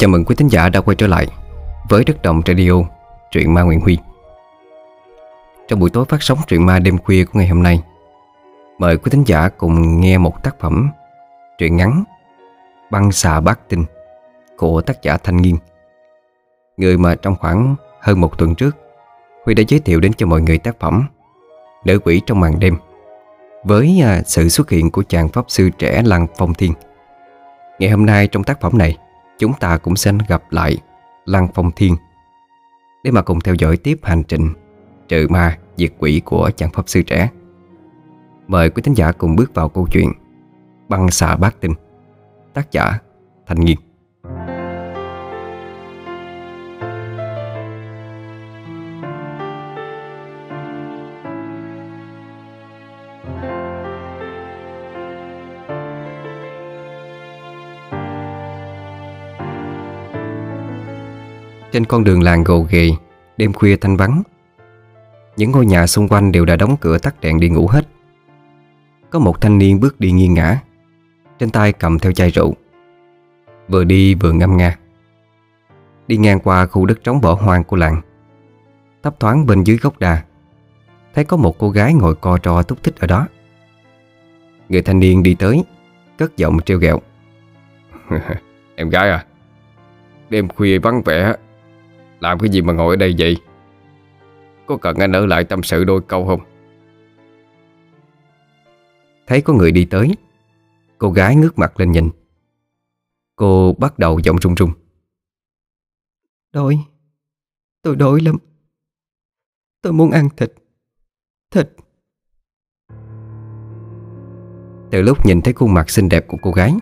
Chào mừng quý thính giả đã quay trở lại với Đất Đồng Radio, truyện ma Nguyễn Huy. Trong buổi tối phát sóng truyện ma đêm khuya của ngày hôm nay, mời quý thính giả cùng nghe một tác phẩm truyện ngắn Băng xà bát tinh của tác giả Thanh Nghiên. Người mà trong khoảng hơn một tuần trước, Huy đã giới thiệu đến cho mọi người tác phẩm Nữ quỷ trong màn đêm với à, sự xuất hiện của chàng pháp sư trẻ Lăng Phong Thiên. Ngày hôm nay trong tác phẩm này, chúng ta cũng sẽ gặp lại Lăng Phong Thiên để mà cùng theo dõi tiếp hành trình trừ ma diệt quỷ của chàng pháp sư trẻ. Mời quý thính giả cùng bước vào câu chuyện Băng xà bát tinh, Tác giả thành Nghiên Trên con đường làng gồ ghề, Đêm khuya thanh vắng. Những ngôi nhà xung quanh đều đã đóng cửa tắt đèn đi ngủ hết. Có một thanh niên bước đi nghiêng ngã Trên tay cầm theo chai rượu. Vừa đi vừa ngâm nga. Đi ngang qua khu đất trống bỏ hoang của làng. Thấp thoáng bên dưới gốc đà, Thấy có một cô gái ngồi co trò túc thích ở đó. Người thanh niên đi tới, Cất giọng treo ghẹo. Em gái à Đêm khuya vắng vẻ làm cái gì mà ngồi ở đây vậy? Có cần anh ở lại tâm sự đôi câu không? Thấy có người đi tới Cô gái ngước mặt lên nhìn. Cô bắt đầu giọng run run. Đói. Tôi đói lắm. Tôi muốn ăn thịt. Thịt. Từ lúc nhìn thấy khuôn mặt xinh đẹp của cô gái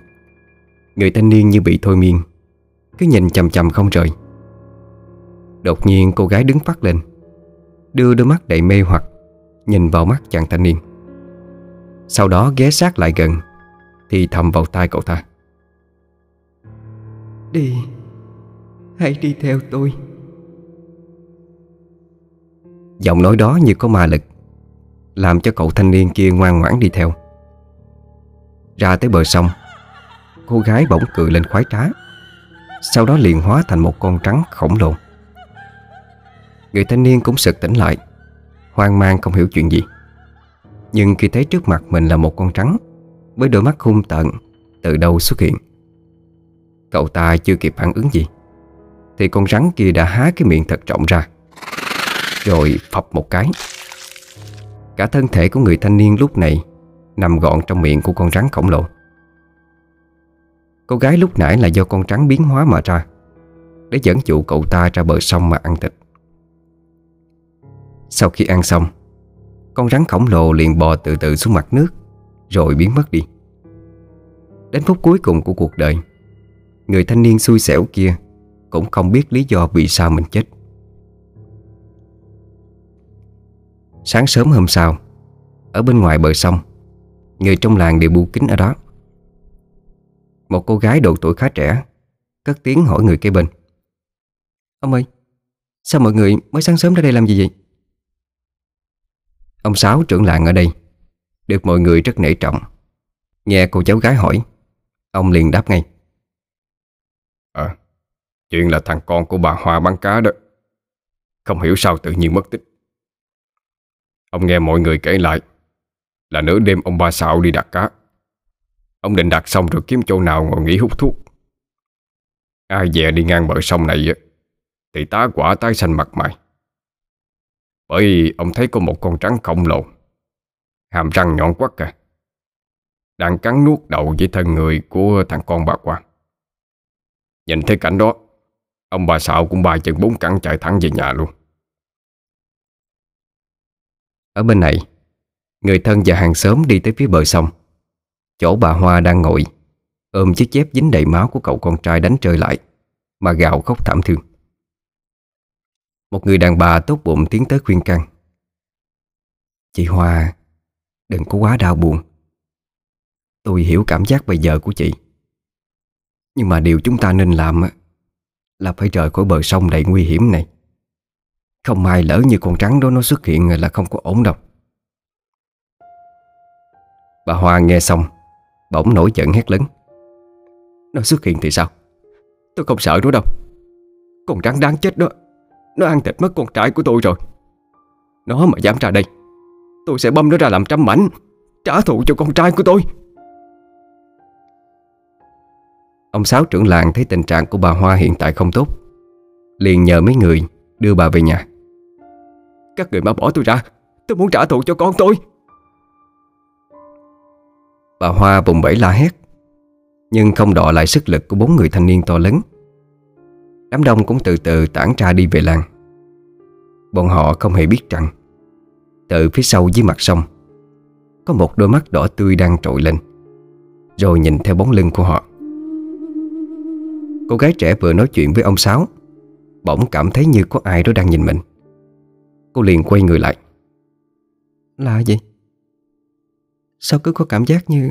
Người thanh niên như bị thôi miên Cứ nhìn chầm chầm không rời Đột nhiên cô gái đứng phát lên Đưa đôi mắt đầy mê hoặc Nhìn vào mắt chàng thanh niên. Sau đó ghé sát lại gần Thì thầm vào tai cậu ta. Đi Hãy đi theo tôi. Giọng nói đó như có ma lực Làm cho cậu thanh niên kia ngoan ngoãn đi theo. Ra tới bờ sông Cô gái bỗng cười lên khoái trá Sau đó liền hóa thành một con trắng khổng lồ Người thanh niên cũng sực tỉnh lại. Hoang mang không hiểu chuyện gì. Nhưng khi thấy trước mặt mình là một con trắng, Với đôi mắt hung tợn, Từ đâu xuất hiện? Cậu ta chưa kịp phản ứng gì, Thì con rắn kia đã há cái miệng thật rộng ra, Rồi phập một cái. Cả thân thể của người thanh niên lúc này Nằm gọn trong miệng của con rắn khổng lồ. Cô gái lúc nãy là do con rắn biến hóa mà ra, Để dẫn dụ cậu ta ra bờ sông mà ăn thịt sau khi ăn xong, Con rắn khổng lồ liền bò từ từ xuống mặt nước, Rồi biến mất đi. Đến phút cuối cùng của cuộc đời, Người thanh niên xui xẻo kia Cũng không biết lý do vì sao mình chết. Sáng sớm hôm sau, Ở bên ngoài bờ sông, Người trong làng đều bu kính ở đó. Một cô gái độ tuổi khá trẻ Cất tiếng hỏi người kế bên. Ông ơi, Sao mọi người mới sáng sớm ra đây làm gì vậy? Ông Sáu trưởng làng ở đây. Được mọi người rất nể trọng. Nghe cô cháu gái hỏi, Ông liền đáp ngay. À Chuyện là thằng con của bà Hoa bán cá đó. Không hiểu sao tự nhiên mất tích. Ông nghe mọi người kể lại, Là nửa đêm ông ba xạo đi đặt cá. Ông định đặt xong rồi kiếm chỗ nào ngồi nghỉ hút thuốc. Ai dè đi ngang bờ sông này Thì tá quả tái xanh mặt mày bởi ông thấy có một con trắng khổng lồ, Hàm răng nhọn quắc à Đang cắn nuốt đầu với thân người của thằng con bà qua Nhìn thấy cảnh đó, Ông bà xạo cũng ba chân bốn cẳng chạy thẳng về nhà luôn. Ở bên này, Người thân và hàng xóm đi tới phía bờ sông. Chỗ bà Hoa đang ngồi, Ôm chiếc dép dính đầy máu của cậu con trai đánh rơi lại, Mà gào khóc thảm thương một người đàn bà tốt bụng tiến tới khuyên can. Chị Hoa, Đừng có quá đau buồn. Tôi hiểu cảm giác bây giờ của chị. Nhưng mà điều chúng ta nên làm Là phải rời khỏi bờ sông đầy nguy hiểm này. Không may lỡ như con trắng đó nó xuất hiện là không có ổn đâu. Bà Hoa nghe xong, Bỗng nổi giận hét lớn. Nó xuất hiện thì sao? Tôi không sợ nó đâu. Con rắn đáng chết đó. Nó ăn thịt mất con trai của tôi rồi. Nó mà dám ra đây, Tôi sẽ băm nó ra làm trăm mảnh, Trả thù cho con trai của tôi. Ông Sáu trưởng làng thấy tình trạng của bà Hoa hiện tại không tốt, Liền nhờ mấy người đưa bà về nhà. Các người mà bỏ tôi ra, Tôi muốn trả thù cho con tôi. Bà Hoa bùng bẫy la hét, Nhưng không đọ lại sức lực của bốn người thanh niên to lớn. Đám đông cũng từ từ tản ra đi về làng. Bọn họ không hề biết rằng, Từ phía sau dưới mặt sông, Có một đôi mắt đỏ tươi đang trội lên, Rồi nhìn theo bóng lưng của họ. Cô gái trẻ vừa nói chuyện với ông Sáu, Bỗng cảm thấy như có ai đó đang nhìn mình. Cô liền quay người lại. Là gì? Sao cứ có cảm giác như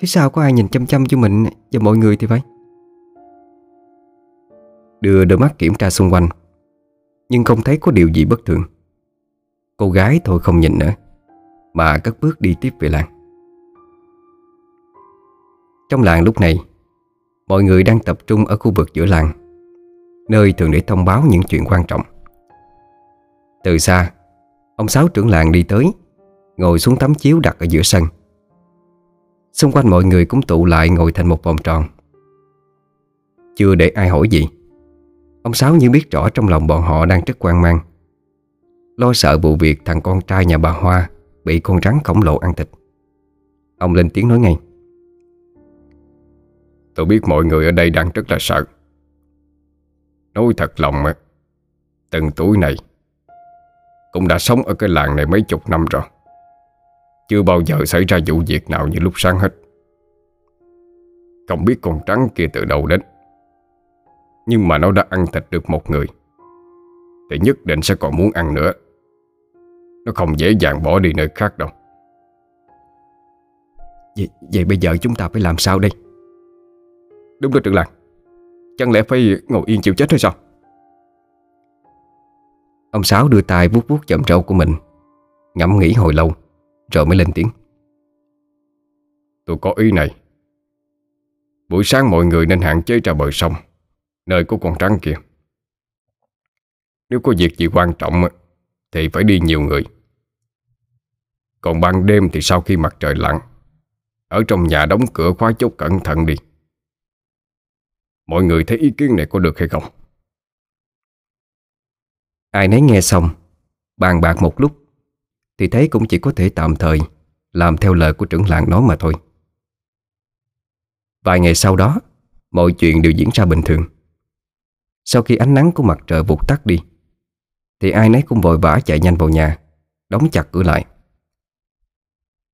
Phía sau có ai nhìn chăm chăm cho mình Và mọi người thì vậy? Đưa đôi mắt kiểm tra xung quanh. Nhưng không thấy có điều gì bất thường. Cô gái thôi không nhìn nữa, Mà cất bước đi tiếp về làng. Trong làng lúc này, Mọi người đang tập trung ở khu vực giữa làng, Nơi thường để thông báo những chuyện quan trọng. Từ xa, Ông Sáu trưởng làng đi tới, Ngồi xuống tấm chiếu đặt ở giữa sân. Xung quanh mọi người cũng tụ lại ngồi thành một vòng tròn. Chưa để ai hỏi gì Ông Sáu như biết rõ trong lòng bọn họ đang rất quan mang. Lo sợ vụ việc thằng con trai nhà bà Hoa Bị con rắn khổng lồ ăn thịt. Ông lên tiếng nói ngay. Tôi biết mọi người ở đây đang rất là sợ. Nói thật lòng mà, Từng tuổi này Cũng đã sống ở cái làng này mấy chục năm rồi. Chưa bao giờ xảy ra vụ việc nào như lúc sáng hết. Không biết con trắng kia từ đâu đến. Nhưng mà nó đã ăn thịt được một người. Thì nhất định sẽ còn muốn ăn nữa. Nó không dễ dàng bỏ đi nơi khác đâu. Vậy, vậy bây giờ chúng ta phải làm sao đây? Đúng đó trưởng làng Chẳng lẽ phải ngồi yên chịu chết hay sao? Ông Sáu đưa tay vuốt vuốt chậm trâu của mình Ngẫm nghĩ hồi lâu Rồi mới lên tiếng. Tôi có ý này. Buổi sáng mọi người nên hạn chế ra bờ sông Nơi của con trắng kia. Nếu có việc gì quan trọng Thì phải đi nhiều người. Còn ban đêm thì sau khi mặt trời lặn, Ở trong nhà đóng cửa khóa chốt cẩn thận đi. Mọi người thấy ý kiến này có được hay không? Ai nấy nghe xong, Bàn bạc một lúc, Thì thấy cũng chỉ có thể tạm thời Làm theo lời của trưởng làng nói mà thôi. Vài ngày sau đó, Mọi chuyện đều diễn ra bình thường. Sau khi ánh nắng của mặt trời vụt tắt đi, Thì ai nấy cũng vội vã chạy nhanh vào nhà, Đóng chặt cửa lại.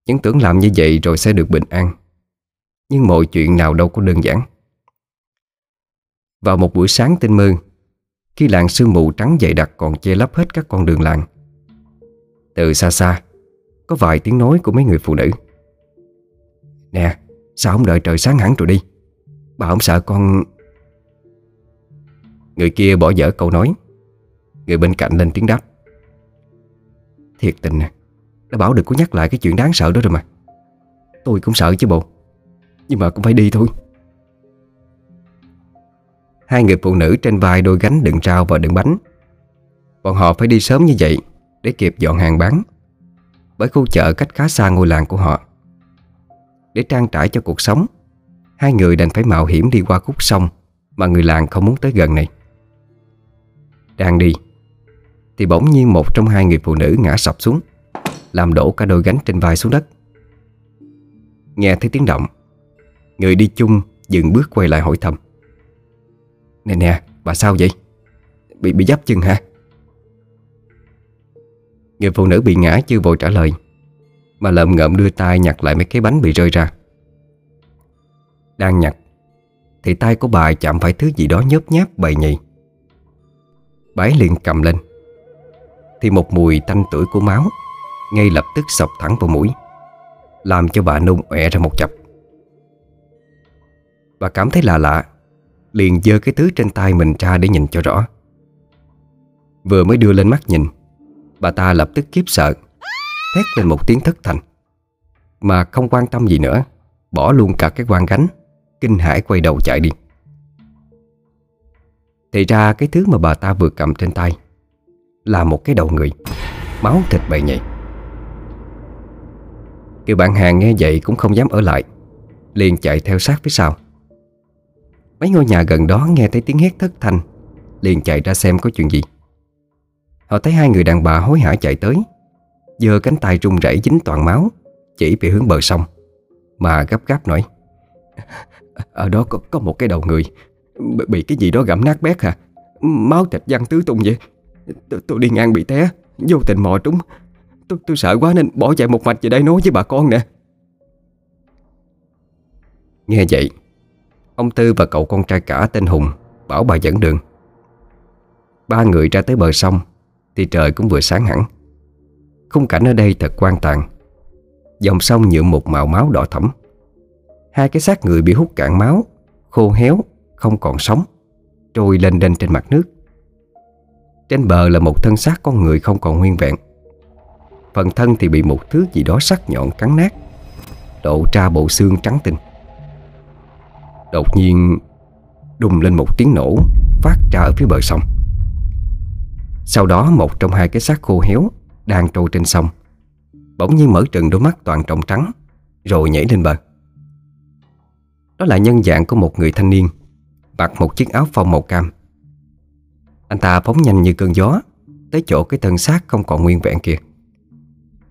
Những tưởng làm như vậy rồi sẽ được bình an, Nhưng mọi chuyện nào đâu có đơn giản. Vào một buổi sáng tinh mơ, Khi làng sương mù trắng dày đặc còn che lấp hết các con đường làng, Từ xa xa, Có vài tiếng nói của mấy người phụ nữ. Nè, Sao không đợi trời sáng hẳn rồi đi? Bà không sợ con Người kia bỏ dở câu nói. Người bên cạnh lên tiếng đáp. Thiệt tình nè Đã bảo đừng có nhắc lại cái chuyện đáng sợ đó rồi mà. Tôi cũng sợ chứ bộ, Nhưng mà cũng phải đi thôi. Hai người phụ nữ trên vai đôi gánh đựng rau và đựng bánh. Bọn họ phải đi sớm như vậy Để kịp dọn hàng bán, Bởi khu chợ cách khá xa ngôi làng của họ. Để trang trải cho cuộc sống, Hai người đành phải mạo hiểm đi qua khúc sông Mà người làng không muốn tới gần này. Đang đi. Thì bỗng nhiên một trong hai người phụ nữ ngã sập xuống Làm đổ cả đôi gánh trên vai xuống đất. Nghe thấy tiếng động Người đi chung dừng bước quay lại hỏi thầm. Nè nè, bà sao vậy? Bị bị dắp chân hả? Người phụ nữ bị ngã chưa vội trả lời Mà lợm ngợm đưa tay nhặt lại mấy cái bánh bị rơi ra. Đang nhặt Thì tay của bà chạm phải thứ gì đó nhớp nháp bầy nhì Bái liền cầm lên. Thì một mùi tanh tuổi của máu Ngay lập tức sọc thẳng vào mũi, Làm cho bà nôn ọe ra một chập. Bà cảm thấy lạ lạ, Liền dơ cái thứ trên tay mình ra để nhìn cho rõ. Vừa mới đưa lên mắt nhìn, Bà ta lập tức kiếp sợ, Thét lên một tiếng thất thành, Mà không quan tâm gì nữa, Bỏ luôn cả cái quan gánh, Kinh hãi quay đầu chạy đi. Thì ra cái thứ mà bà ta vừa cầm trên tay Là một cái đầu người Máu thịt bầy nhầy. Kiều bạn hàng nghe vậy cũng không dám ở lại Liền chạy theo sát phía sau. Mấy ngôi nhà gần đó nghe thấy tiếng hét thất thanh Liền chạy ra xem có chuyện gì. Họ thấy hai người đàn bà hối hả chạy tới giơ cánh tay run rẩy dính toàn máu Chỉ về hướng bờ sông Mà gấp gáp nói Ở đó có, có một cái đầu người Bị cái gì đó gặm nát bét hả? Máu thịt văng tứ tung vậy. Tôi, tôi đi ngang bị té. Vô tình mò trúng. Tôi, tôi sợ quá nên bỏ chạy một mạch về đây nói với bà con nè. Nghe vậy Ông Tư và cậu con trai cả tên Hùng Bảo bà dẫn đường. Ba người ra tới bờ sông Thì trời cũng vừa sáng hẳn. Khung cảnh ở đây thật quan tàn. Dòng sông nhuộm một màu máu đỏ thẫm. Hai cái xác người bị hút cạn máu Khô héo không còn sống, Trôi lên đên trên mặt nước. Trên bờ là một thân xác con người không còn nguyên vẹn. Phần thân thì bị một thứ gì đó sắc nhọn cắn nát Độ ra bộ xương trắng tinh. Đột nhiên, Đùng lên một tiếng nổ Phát ra ở phía bờ sông. Sau đó, một trong hai cái xác khô héo Đang trôi trên sông, Bỗng nhiên mở trừng đôi mắt toàn trọng trắng, Rồi nhảy lên bờ. Đó là nhân dạng của một người thanh niên. Mặc một chiếc áo phông màu cam. Anh ta phóng nhanh như cơn gió Tới chỗ cái thân xác không còn nguyên vẹn kia.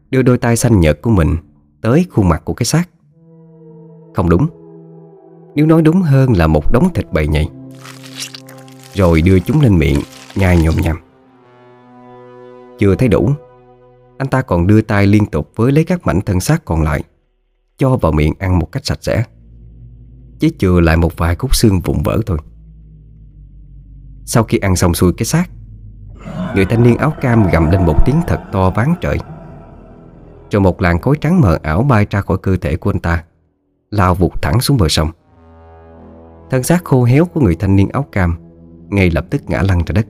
Đưa đôi tay xanh nhợt của mình Tới khuôn mặt của cái xác. Không đúng. Nếu nói đúng hơn là một đống thịt bầy nhầy. Rồi đưa chúng lên miệng, Nhai nhồm nhằm. Chưa thấy đủ, Anh ta còn đưa tay liên tục với lấy các mảnh thân xác còn lại, Cho vào miệng ăn một cách sạch sẽ. Chỉ chừa lại một vài khúc xương vụn vỡ thôi. Sau khi ăn xong xuôi cái xác, Người thanh niên áo cam gầm lên một tiếng thật to ván trời. Rồi một làn khói trắng mờ ảo bay ra khỏi cơ thể của anh ta, Lao vụt thẳng xuống bờ sông. Thân xác khô héo của người thanh niên áo cam Ngay lập tức ngã lăn ra đất.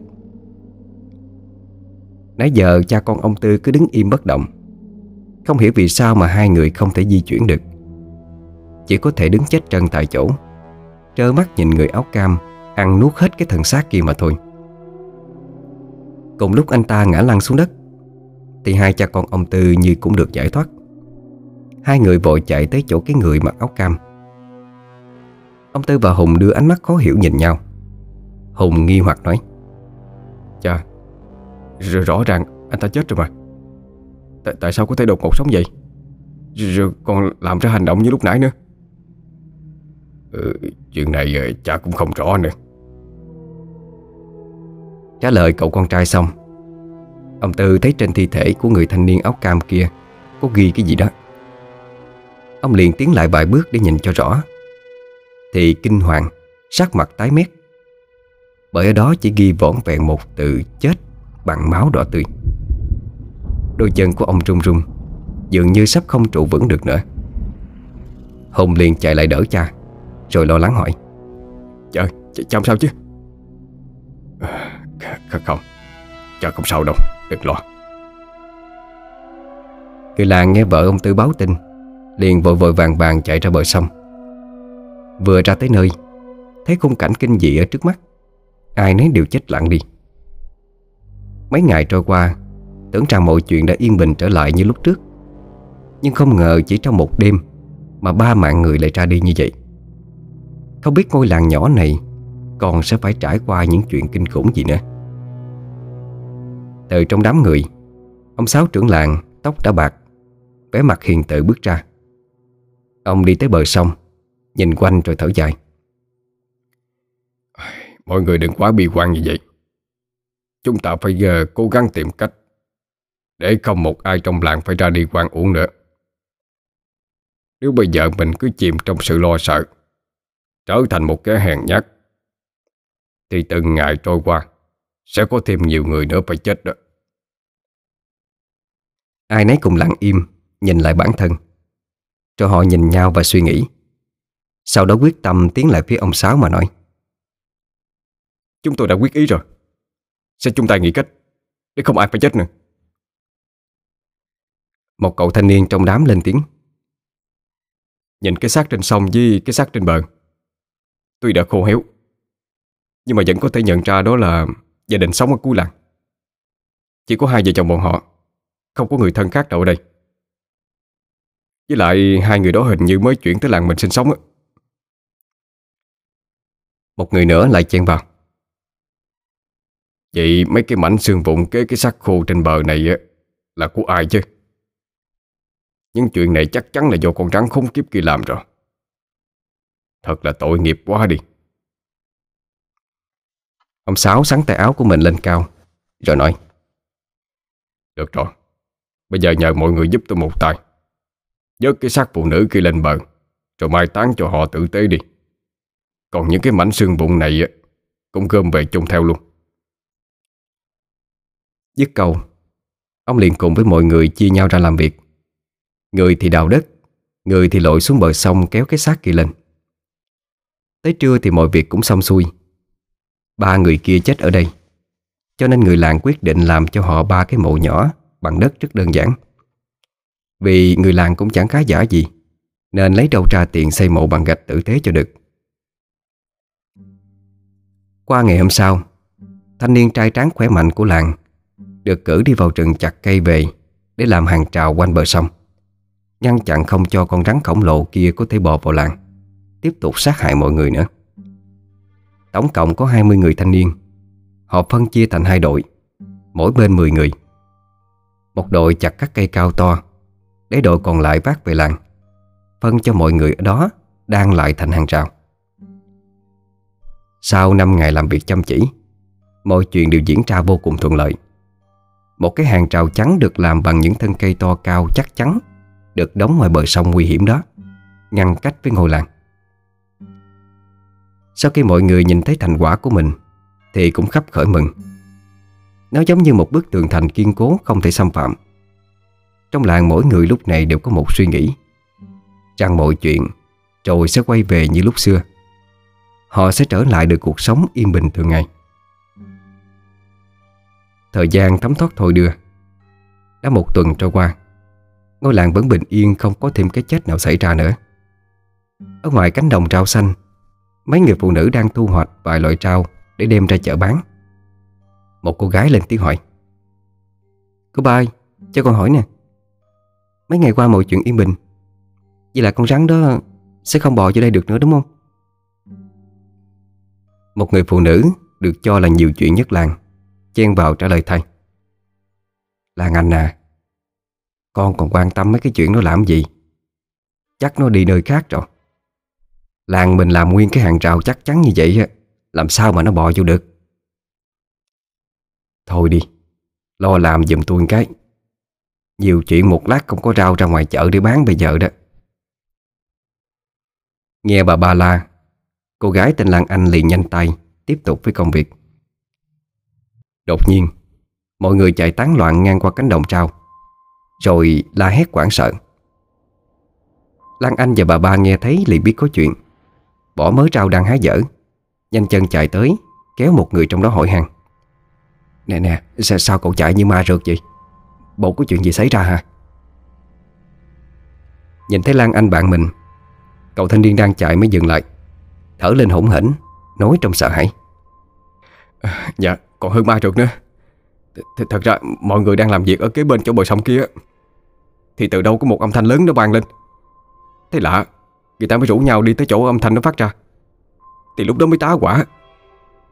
Nãy giờ cha con ông Tư cứ đứng im bất động, Không hiểu vì sao mà hai người không thể di chuyển được. Chỉ có thể đứng chết chân tại chỗ. Trơ mắt nhìn người áo cam Ăn nuốt hết cái thần xác kia mà thôi. Cùng lúc anh ta ngã lăn xuống đất Thì hai cha con ông Tư như cũng được giải thoát. Hai người vội chạy tới chỗ cái người mặc áo cam. Ông Tư và Hùng đưa ánh mắt khó hiểu nhìn nhau. Hùng nghi hoặc nói Cha Rõ ràng anh ta chết rồi mà. Tại, tại sao có thể đột ngột sống vậy? Rồi còn làm ra hành động như lúc nãy nữa ừ, Chuyện này ờ, cha cũng không rõ nữa. Trả lời cậu con trai xong Ông Tư thấy trên thi thể của người thanh niên áo cam kia Có ghi cái gì đó. Ông liền tiến lại vài bước để nhìn cho rõ. Thì kinh hoàng Sắc mặt tái mét. Bởi ở đó chỉ ghi vỏn vẹn một từ chết Bằng máu đỏ tươi. Đôi chân của ông run run Dường như sắp không trụ vững được nữa. Hùng liền chạy lại đỡ cha. Rồi lo lắng hỏi. Trời, cha không sao chứ? Không Cha không sao đâu, đừng lo. Người làng nghe vợ ông Tư báo tin Liền vội vội vàng vàng chạy ra bờ sông. Vừa ra tới nơi Thấy khung cảnh kinh dị ở trước mắt. Ai nấy đều chết lặng đi. Mấy ngày trôi qua Tưởng rằng mọi chuyện đã yên bình trở lại như lúc trước. Nhưng không ngờ chỉ trong một đêm Mà ba mạng người lại ra đi như vậy không biết ngôi làng nhỏ này Còn sẽ phải trải qua những chuyện kinh khủng gì nữa. Từ trong đám người Ông Sáu trưởng làng Tóc đã bạc vẻ mặt hiền tự bước ra. Ông đi tới bờ sông Nhìn quanh rồi thở dài. Mọi người đừng quá bi quan như vậy. Chúng ta phải uh, cố gắng tìm cách Để không một ai trong làng phải ra đi quan uổng nữa. Nếu bây giờ mình cứ chìm trong sự lo sợ Trở thành một kẻ hèn nhát. Thì từng ngày trôi qua, Sẽ có thêm nhiều người nữa phải chết đó. Ai nấy cùng lặng im, Nhìn lại bản thân. Rồi họ nhìn nhau và suy nghĩ. Sau đó quyết tâm tiến lại phía ông Sáu mà nói, Chúng tôi đã quyết ý rồi. Sẽ chung tay nghĩ cách, Để không ai phải chết nữa. Một cậu thanh niên trong đám lên tiếng, Nhìn cái xác trên sông với cái xác trên bờ. Tuy đã khô héo, Nhưng mà vẫn có thể nhận ra đó là Gia đình sống ở cuối làng. Chỉ có hai vợ chồng bọn họ, Không có người thân khác đâu ở đây. Với lại hai người đó hình như mới chuyển tới làng mình sinh sống á. Một người nữa lại chen vào. Vậy mấy cái mảnh xương vụn kế cái xác khô trên bờ này á, Là của ai chứ? Nhưng chuyện này chắc chắn là do con rắn khốn kiếp kia làm rồi. Thật là tội nghiệp quá đi. Ông Sáu sắn tay áo của mình lên cao, Rồi nói, Được rồi, Bây giờ nhờ mọi người giúp tôi một tay. Dớt cái xác phụ nữ kia lên bờ, Rồi mai táng cho họ tử tế đi. Còn những cái mảnh xương bụng này Cũng gom về chung theo luôn. Dứt câu, Ông liền cùng với mọi người chia nhau ra làm việc. Người thì đào đất, Người thì lội xuống bờ sông kéo cái xác kia lên. Tới trưa thì mọi việc cũng xong xuôi. Ba người kia chết ở đây. Cho nên người làng quyết định làm cho họ ba cái mộ nhỏ Bằng đất rất đơn giản. Vì người làng cũng chẳng khá giả gì, Nên lấy đâu ra tiền xây mộ bằng gạch tử tế cho được. Qua ngày hôm sau, Thanh niên trai tráng khỏe mạnh của làng Được cử đi vào rừng chặt cây về Để làm hàng trào quanh bờ sông. Ngăn chặn không cho con rắn khổng lồ kia có thể bò vào làng. Tiếp tục sát hại mọi người nữa. Tổng cộng có 20 người thanh niên. Họ phân chia thành hai đội, Mỗi bên 10 người. Một đội chặt các cây cao to, Để đội còn lại vác về làng, Phân cho mọi người ở đó Đang lại thành hàng rào. Sau 5 ngày làm việc chăm chỉ, Mọi chuyện đều diễn ra vô cùng thuận lợi. Một cái hàng rào trắng được làm bằng những thân cây to cao chắc chắn, Được đóng ngoài bờ sông nguy hiểm đó, Ngăn cách với ngôi làng sau khi mọi người nhìn thấy thành quả của mình, Thì cũng khắp khởi mừng. Nó giống như một bức tường thành kiên cố, không thể xâm phạm. Trong làng mỗi người lúc này đều có một suy nghĩ. Rằng mọi chuyện, rồi sẽ quay về như lúc xưa. Họ sẽ trở lại được cuộc sống yên bình thường ngày. Thời gian thấm thoát thôi đưa. Đã một tuần trôi qua, Ngôi làng vẫn bình yên, không có thêm cái chết nào xảy ra nữa. Ở ngoài cánh đồng rau xanh Mấy người phụ nữ đang thu hoạch vài loại rau Để đem ra chợ bán. Một cô gái lên tiếng hỏi. Cô ba ơi, cho con hỏi nè. Mấy ngày qua mọi chuyện yên bình. Vậy là con rắn đó Sẽ không bò vô đây được nữa đúng không? Một người phụ nữ Được cho là nhiều chuyện nhất làng Chen vào trả lời thay. Làng anh à Con còn quan tâm mấy cái chuyện nó làm gì? Chắc nó đi nơi khác rồi. Làng mình làm nguyên cái hàng rào chắc chắn như vậy Làm sao mà nó bò vô được? Thôi đi, Lo làm giùm tôi cái. Nhiều chuyện một lát không có rau ra ngoài chợ để bán bây giờ đó. Nghe bà ba la, Cô gái tên Lan Anh liền nhanh tay, Tiếp tục với công việc. Đột nhiên, Mọi người chạy tán loạn ngang qua cánh đồng trao, Rồi la hét quảng sợ. Lan Anh và bà ba nghe thấy liền biết có chuyện. Bỏ mớ rau đang hái dở. Nhanh chân chạy tới Kéo một người trong đó hỏi hàng. Nè nè sao, sao cậu chạy như ma rượt vậy? Bộ có chuyện gì xảy ra hả? Nhìn thấy Lan Anh bạn mình Cậu thanh niên đang chạy mới dừng lại Thở lên hỗn hỉnh Nói trong sợ hãi. À, Dạ còn hơn ma rượt nữa. Th Thật ra mọi người đang làm việc Ở kế bên chỗ bờ sông kia Thì từ đâu có một âm thanh lớn nó vang lên. Thế lạ Người ta mới rủ nhau đi tới chỗ âm thanh nó phát ra. Thì lúc đó mới tá quả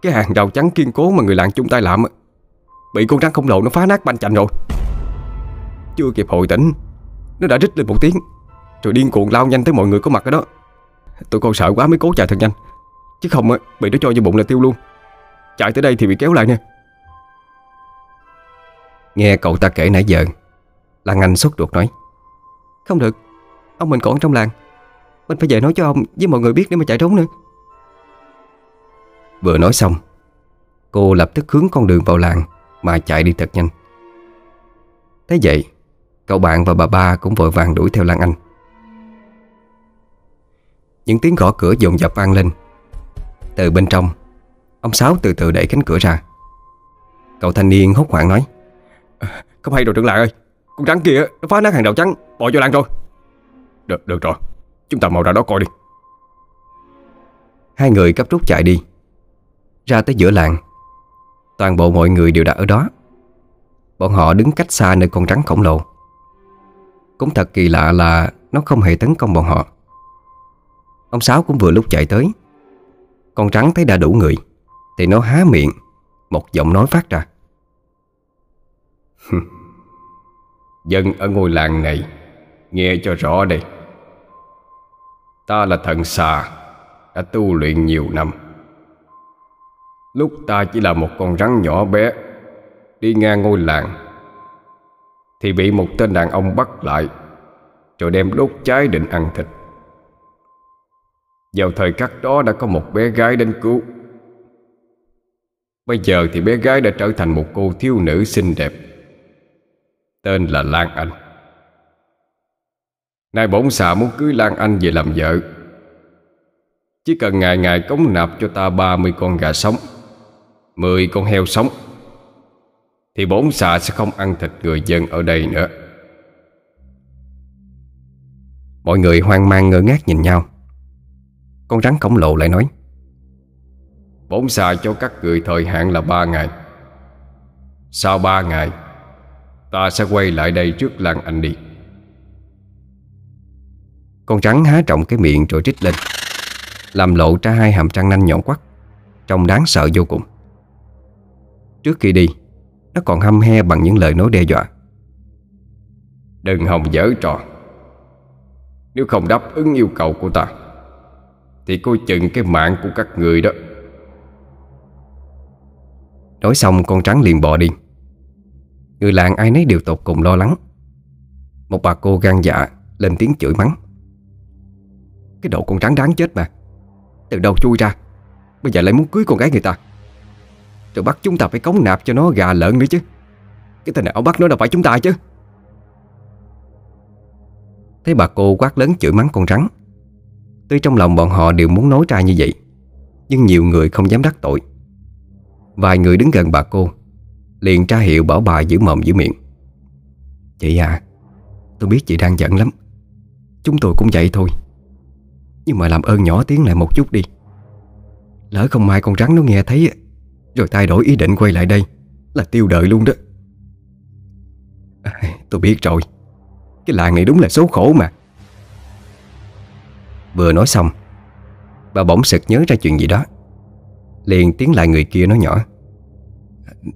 Cái hàng rào trắng kiên cố mà người làng chung tay làm Bị con rắn không lộ nó phá nát banh chành rồi. Chưa kịp hồi tỉnh Nó đã rít lên một tiếng Rồi điên cuồng lao nhanh tới mọi người có mặt ở đó. Tôi còn sợ quá mới cố chạy thật nhanh Chứ không bị nó cho vô bụng là tiêu luôn. Chạy tới đây thì bị kéo lại nè. Nghe cậu ta kể nãy giờ Lan Anh sốt ruột nói. Không được Ông mình còn trong làng mình phải về nói cho ông với mọi người biết để mà chạy trốn nữa. Vừa nói xong Cô lập tức hướng con đường vào làng Mà chạy đi thật nhanh. Thế vậy Cậu bạn và bà ba cũng vội vàng đuổi theo Lan Anh. Những tiếng gõ cửa dồn dập vang lên. Từ bên trong Ông Sáu từ từ đẩy cánh cửa ra. Cậu thanh niên hốt hoảng nói Không hay rồi trưởng lại ơi. Con rắn kia nó phá nát hàng đầu trắng Bỏ vô làng rồi. Được, được rồi. Chúng ta mau ra đó coi đi. Hai người cấp rút chạy đi. Ra tới giữa làng, Toàn bộ mọi người đều đã ở đó. Bọn họ đứng cách xa nơi con rắn khổng lồ. Cũng thật kỳ lạ là Nó không hề tấn công bọn họ. Ông Sáu cũng vừa lúc chạy tới. Con rắn thấy đã đủ người, Thì nó há miệng, Một giọng nói phát ra. Dân ở ngôi làng này, Nghe cho rõ đây. Ta là thần xà, Đã tu luyện nhiều năm. Lúc ta chỉ là một con rắn nhỏ bé, Đi ngang ngôi làng, Thì bị một tên đàn ông bắt lại, Rồi đem đốt cháy định ăn thịt. Vào thời khắc đó đã có một bé gái đến cứu. Bây giờ thì bé gái đã trở thành một cô thiếu nữ xinh đẹp, Tên là Lan Anh. Nay bổn xà muốn cưới Lan Anh về làm vợ. Chỉ cần ngày ngày cống nạp cho ta 30 con gà sống 10 con heo sống, Thì bổn xà sẽ không ăn thịt người dân ở đây nữa. Mọi người hoang mang ngơ ngác nhìn nhau. Con rắn khổng lồ lại nói, Bổn xà cho các người thời hạn là 3 ngày. Sau 3 ngày, Ta sẽ quay lại đây trước làng Anh đi. Con rắn há trọng cái miệng rồi rít lên Làm lộ ra hai hàm răng nanh nhọn quắt Trông đáng sợ vô cùng. Trước khi đi Nó còn hăm he bằng những lời nói đe dọa. Đừng hòng dở trò. Nếu không đáp ứng yêu cầu của ta Thì coi chừng cái mạng của các người đó. Nói xong con rắn liền bỏ đi. Người làng ai nấy đều tột cùng lo lắng. Một bà cô gan dạ Lên tiếng chửi mắng cái độ con rắn đáng chết mà. Từ đâu chui ra? Bây giờ lại muốn cưới con gái người ta. Rồi bắt chúng ta phải cống nạp cho nó gà lợn nữa chứ. Cái tên nào bắt nó đâu phải chúng ta chứ. Thấy bà cô quát lớn chửi mắng con rắn. Tuy trong lòng bọn họ đều muốn nói ra như vậy, Nhưng nhiều người không dám đắc tội. Vài người đứng gần bà cô, Liền tra hiệu bảo bà giữ mồm giữ miệng. Chị à Tôi biết chị đang giận lắm. Chúng tôi cũng vậy thôi. Nhưng mà làm ơn nhỏ tiếng lại một chút đi. Lỡ không mai con rắn nó nghe thấy Rồi thay đổi ý định quay lại đây Là tiêu đời luôn đó. À, Tôi biết rồi. Cái làng này đúng là số khổ mà. Vừa nói xong Bà bỗng sực nhớ ra chuyện gì đó. Liền tiến lại người kia nói nhỏ.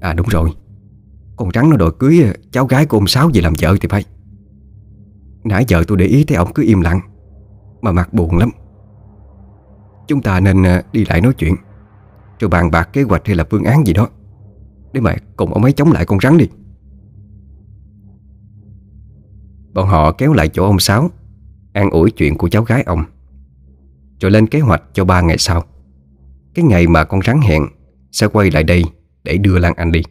À đúng rồi. Con rắn nó đòi cưới à, cháu gái của ông Sáu về làm vợ thì phải. Nãy giờ tôi để ý thấy ông cứ im lặng. Mà mặt buồn lắm. Chúng ta nên ờ, đi lại nói chuyện. Rồi bàn bạc kế hoạch hay là phương án gì đó. Để mà cùng ông ấy chống lại con rắn đi. Bọn họ kéo lại chỗ ông Sáu, An ủi chuyện của cháu gái ông. Rồi lên kế hoạch cho ba ngày sau. Cái ngày mà con rắn hẹn Sẽ quay lại đây để đưa Lan Anh đi.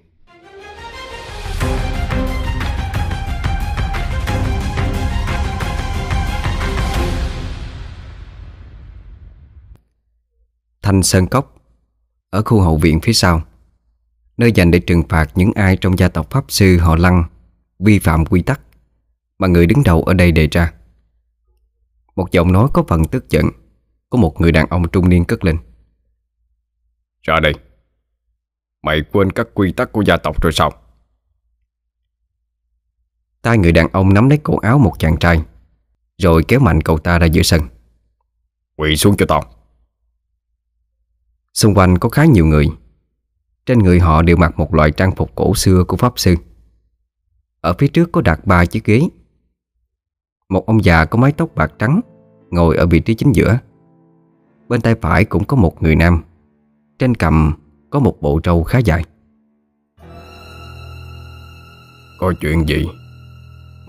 Thanh Sơn Cốc Ở khu hậu viện phía sau Nơi dành để trừng phạt những ai trong gia tộc Pháp Sư họ Lăng Vi phạm quy tắc Mà người đứng đầu ở đây đề ra. Một giọng nói có phần tức giận Của một người đàn ông trung niên cất lên. Ra đây. Mày quên các quy tắc của gia tộc rồi sao? Tay người đàn ông nắm lấy cổ áo một chàng trai Rồi kéo mạnh cậu ta ra giữa sân. Quỳ xuống cho tao Xung quanh có khá nhiều người. Trên người họ đều mặc một loại trang phục cổ xưa của Pháp Sư. Ở phía trước có đặt ba chiếc ghế. Một ông già có mái tóc bạc trắng Ngồi ở vị trí chính giữa. Bên tay phải cũng có một người nam. Trên cầm có một bộ trâu khá dài. Có chuyện gì?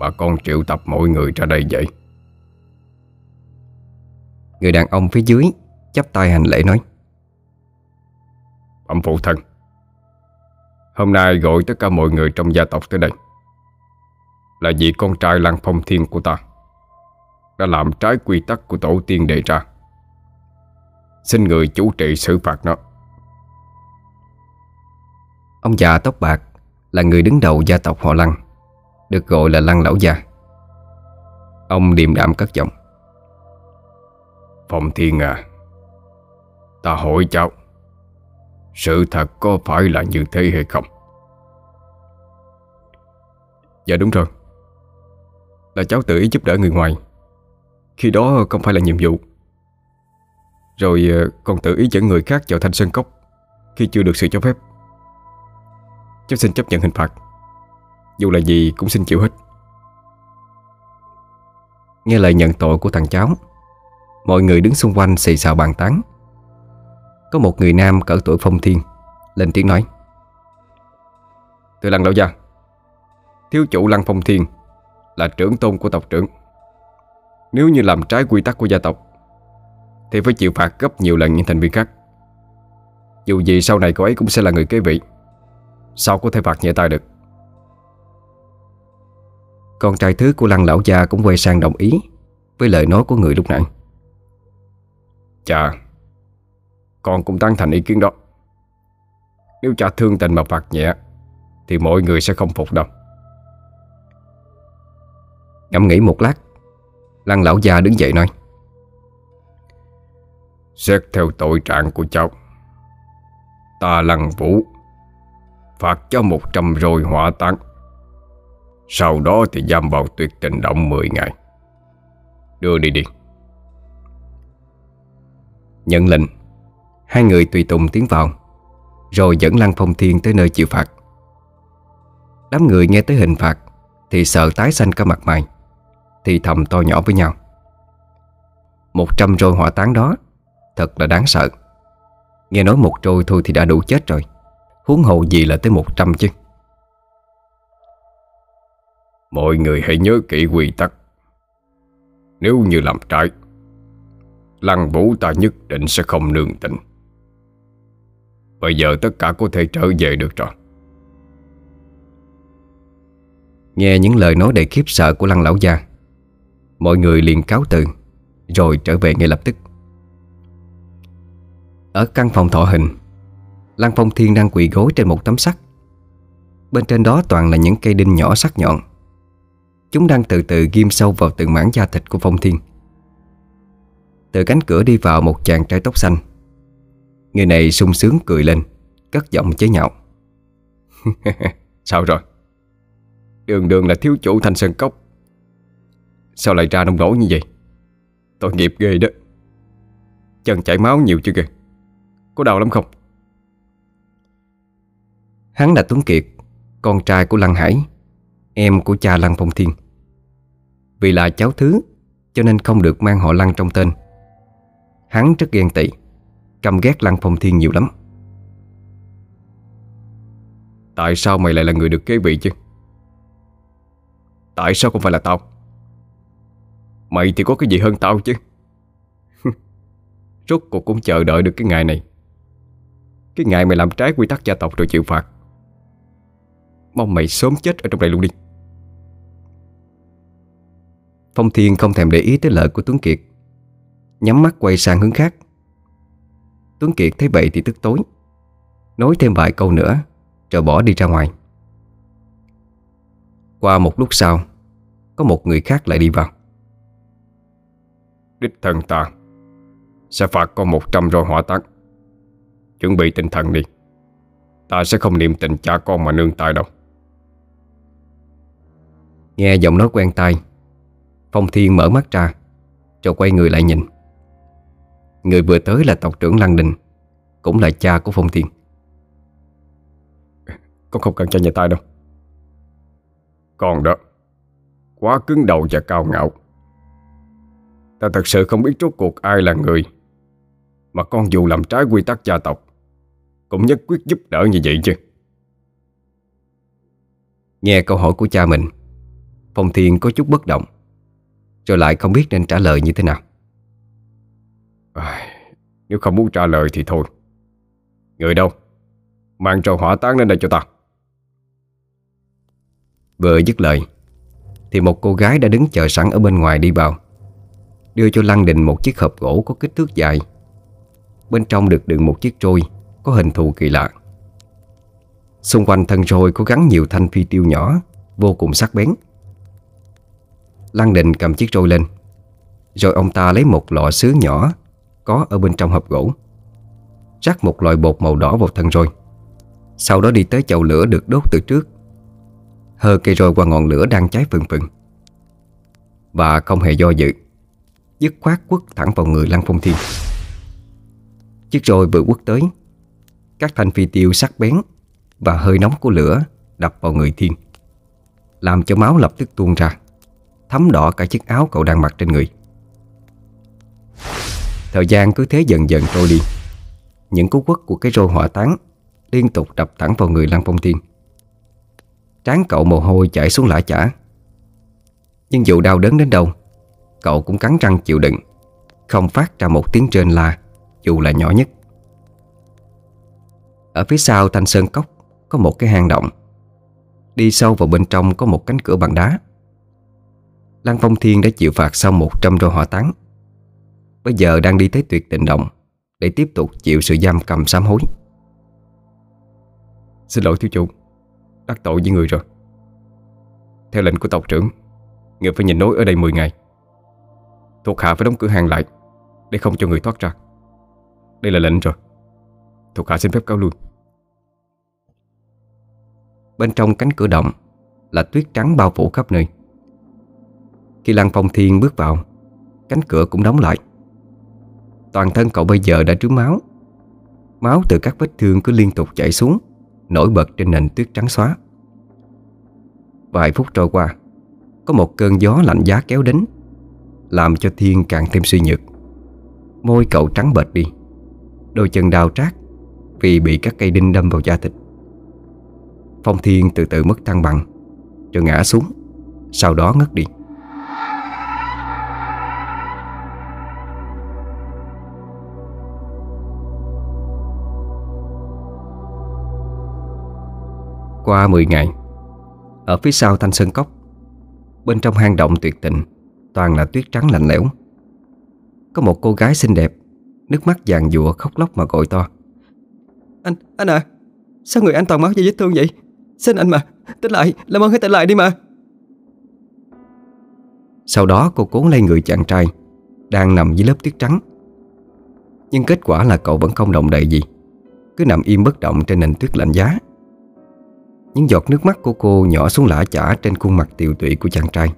Bà con triệu tập mọi người ra đây vậy? Người đàn ông phía dưới chắp tay hành lễ nói Ông phụ thân. Hôm nay gọi tất cả mọi người trong gia tộc tới đây. Là vì con trai Lan Phong Thiên của ta. Đã làm trái quy tắc của tổ tiên đề ra. Xin người chủ trị xử phạt nó. Ông già tóc bạc là người đứng đầu gia tộc họ Lăng Được gọi là Lăng Lão Gia. Ông điềm đạm cất giọng. Phong Thiên à Ta hỏi cháu sự thật có phải là như thế hay không? Dạ đúng rồi. Là cháu tự ý giúp đỡ người ngoài. Khi đó không phải là nhiệm vụ. Rồi ờ, còn tự ý dẫn người khác vào thanh sơn cốc Khi chưa được sự cho phép. Cháu xin chấp nhận hình phạt. Dù là gì cũng xin chịu hết. Nghe lời nhận tội của thằng cháu, Mọi người đứng xung quanh xì xào bàn tán. Có một người nam cỡ tuổi phong thiên, Lên tiếng nói. Từ lăng lão gia, Thiếu chủ lăng phong thiên Là trưởng tôn của tộc trưởng. Nếu như làm trái quy tắc của gia tộc, Thì phải chịu phạt gấp nhiều lần những thành viên khác. Dù gì sau này cô ấy cũng sẽ là người kế vị, Sao có thể phạt nhẹ tay được? Con trai thứ của lăng lão gia cũng quay sang đồng ý Với lời nói của người lúc nãy. Chà con cũng tán thành ý kiến đó. Nếu cha thương tình mà phạt nhẹ, Thì mọi người sẽ không phục đâu. Ngẫm nghĩ một lát, Lăng lão già đứng dậy nói, Xét theo tội trạng của cháu, Ta lăng vũ Phạt cho một trăm rồi hỏa táng. Sau đó thì giam vào tuyệt tình động 10 ngày. Đưa đi đi. Nhận lệnh Hai người tùy tùng tiến vào, Rồi dẫn Lăng Phong Thiên tới nơi chịu phạt. Đám người nghe tới hình phạt Thì sợ tái xanh cả mặt mày, Thì thầm to nhỏ với nhau. Một trăm roi hỏa táng đó Thật là đáng sợ. Nghe nói một trôi thôi thì đã đủ chết rồi, Huống hồ gì là tới một trăm chứ. Mọi người hãy nhớ kỹ quy tắc. Nếu như làm trái, Lăng vũ ta nhất định sẽ không nương tình. Bây giờ tất cả có thể trở về được rồi. Nghe những lời nói đầy khiếp sợ của lăng lão gia, Mọi người liền cáo từ, Rồi trở về ngay lập tức. Ở căn phòng thọ hình, Lăng Phong Thiên đang quỳ gối trên một tấm sắt. Bên trên đó toàn là những cây đinh nhỏ sắc nhọn. Chúng đang từ từ ghim sâu vào từng mảng da thịt của Phong Thiên. Từ cánh cửa đi vào một chàng trai tóc xanh Người này sung sướng cười lên, Cất giọng chế nhạo. Sao rồi? Đường đường là thiếu chủ thanh sơn cốc. Sao lại ra nông nổi như vậy? Tội nghiệp ghê đó. Chân chảy máu nhiều chưa kìa? Có đau lắm không? Hắn là Tuấn Kiệt, Con trai của Lăng Hải, Em của cha Lăng Phong Thiên. Vì là cháu thứ, Cho nên không được mang họ Lăng trong tên. Hắn rất ghen tị. Căm ghét Lăng Phong Thiên nhiều lắm. Tại sao mày lại là người được kế vị chứ? Tại sao không phải là tao? Mày thì có cái gì hơn tao chứ? Rốt cuộc cũng chờ đợi được cái ngày này. Cái ngày mày làm trái quy tắc gia tộc rồi chịu phạt. Mong mày sớm chết ở trong đây luôn đi. Phong Thiên không thèm để ý tới lời của Tuấn Kiệt. Nhắm mắt quay sang hướng khác. Tuấn Kiệt thấy vậy thì tức tối. Nói thêm vài câu nữa Rồi bỏ đi ra ngoài. Qua một lúc sau Có một người khác lại đi vào. Đích thần ta Sẽ phạt con một trăm roi hỏa táng. Chuẩn bị tinh thần đi. Ta sẽ không niệm tình cha con mà nương tay đâu. Nghe giọng nói quen tai Phong Thiên mở mắt ra Rồi quay người lại nhìn Người vừa tới là tộc trưởng Lăng Đình Cũng là cha của Phong Thiên. Con không cần cha nhà tay đâu. Còn đó Quá cứng đầu và cao ngạo. Ta thật sự không biết rốt cuộc ai là người Mà con dù làm trái quy tắc gia tộc Cũng nhất quyết giúp đỡ như vậy chứ. Nghe câu hỏi của cha mình Phong Thiên có chút bất động Rồi lại không biết nên trả lời như thế nào à, Nếu không muốn trả lời thì thôi. Người đâu? Mang trò hỏa táng lên đây cho ta. Vừa dứt lời Thì một cô gái đã đứng chờ sẵn ở bên ngoài đi vào Đưa cho Lăng Đình một chiếc hộp gỗ có kích thước dài. Bên trong được đựng một chiếc trôi Có hình thù kỳ lạ. Xung quanh thân trôi có gắn nhiều thanh phi tiêu nhỏ Vô cùng sắc bén. Lăng đình cầm chiếc trôi lên Rồi ông ta lấy một lọ sứ nhỏ có ở bên trong hộp gỗ. Rắc một loại bột màu đỏ vào thân roi Sau đó đi tới chậu lửa được đốt từ trước. Hơ cây roi qua ngọn lửa đang cháy phừng phừng. Và không hề do dự, Dứt khoát quất thẳng vào người Lăng Phong Thiên. Chiếc roi vừa quất tới, Các thanh phi tiêu sắc bén Và hơi nóng của lửa Đập vào người Thiên, Làm cho máu lập tức tuôn ra, Thấm đỏ cả chiếc áo cậu đang mặc trên người. Thời gian cứ thế dần dần trôi đi. Những cú quất của cái roi hỏa tán Liên tục đập thẳng vào người Lăng Phong Thiên. Trán cậu mồ hôi chảy xuống lã chả. Nhưng dù đau đớn đến đâu, Cậu cũng cắn răng chịu đựng, Không phát ra một tiếng trên la, Dù là nhỏ nhất. Ở phía sau thanh sơn cốc Có một cái hang động. Đi sâu vào bên trong có một cánh cửa bằng đá. Lăng Phong Thiên đã chịu phạt xong một trăm roi hỏa tán Bây giờ đang đi tới tuyệt tình động Để tiếp tục chịu sự giam cầm sám hối. Xin lỗi, thiếu chủ. Đắc tội với người rồi. Theo lệnh của tộc trưởng, Người phải nhìn nối ở đây 10 ngày. Thuộc hạ phải đóng cửa hàng lại Để không cho người thoát ra. Đây là lệnh rồi. Thuộc hạ xin phép cáo lui. Bên trong cánh cửa động Là tuyết trắng bao phủ khắp nơi. Khi Lăng Phong Thiên bước vào, Cánh cửa cũng đóng lại. Toàn thân cậu bây giờ đã trướng máu. Máu từ các vết thương cứ liên tục chảy xuống, Nổi bật trên nền tuyết trắng xóa. Vài phút trôi qua, Có một cơn gió lạnh giá kéo đến, Làm cho Thiên càng thêm suy nhược. Môi cậu trắng bệch đi, Đôi chân đau trát Vì bị các cây đinh đâm vào da thịt. Phong Thiên từ từ mất thăng bằng, Rồi ngã xuống, Sau đó ngất đi. Qua 10 ngày. Ở phía sau thanh sơn cốc Bên trong hang động tuyệt tình Toàn là tuyết trắng lạnh lẽo. Có một cô gái xinh đẹp Nước mắt vàng dụa khóc lóc mà gọi to. Anh, anh à Sao người anh toàn máu và vết thương vậy? Xin anh mà, tỉnh lại, làm ơn hãy tỉnh lại đi mà. Sau đó cô cố lấy người chàng trai Đang nằm dưới lớp tuyết trắng. Nhưng kết quả là cậu vẫn không động đậy gì Cứ nằm im bất động trên nền tuyết lạnh giá những giọt nước mắt của cô nhỏ xuống lã chả Trên khuôn mặt tiều tụy của chàng trai.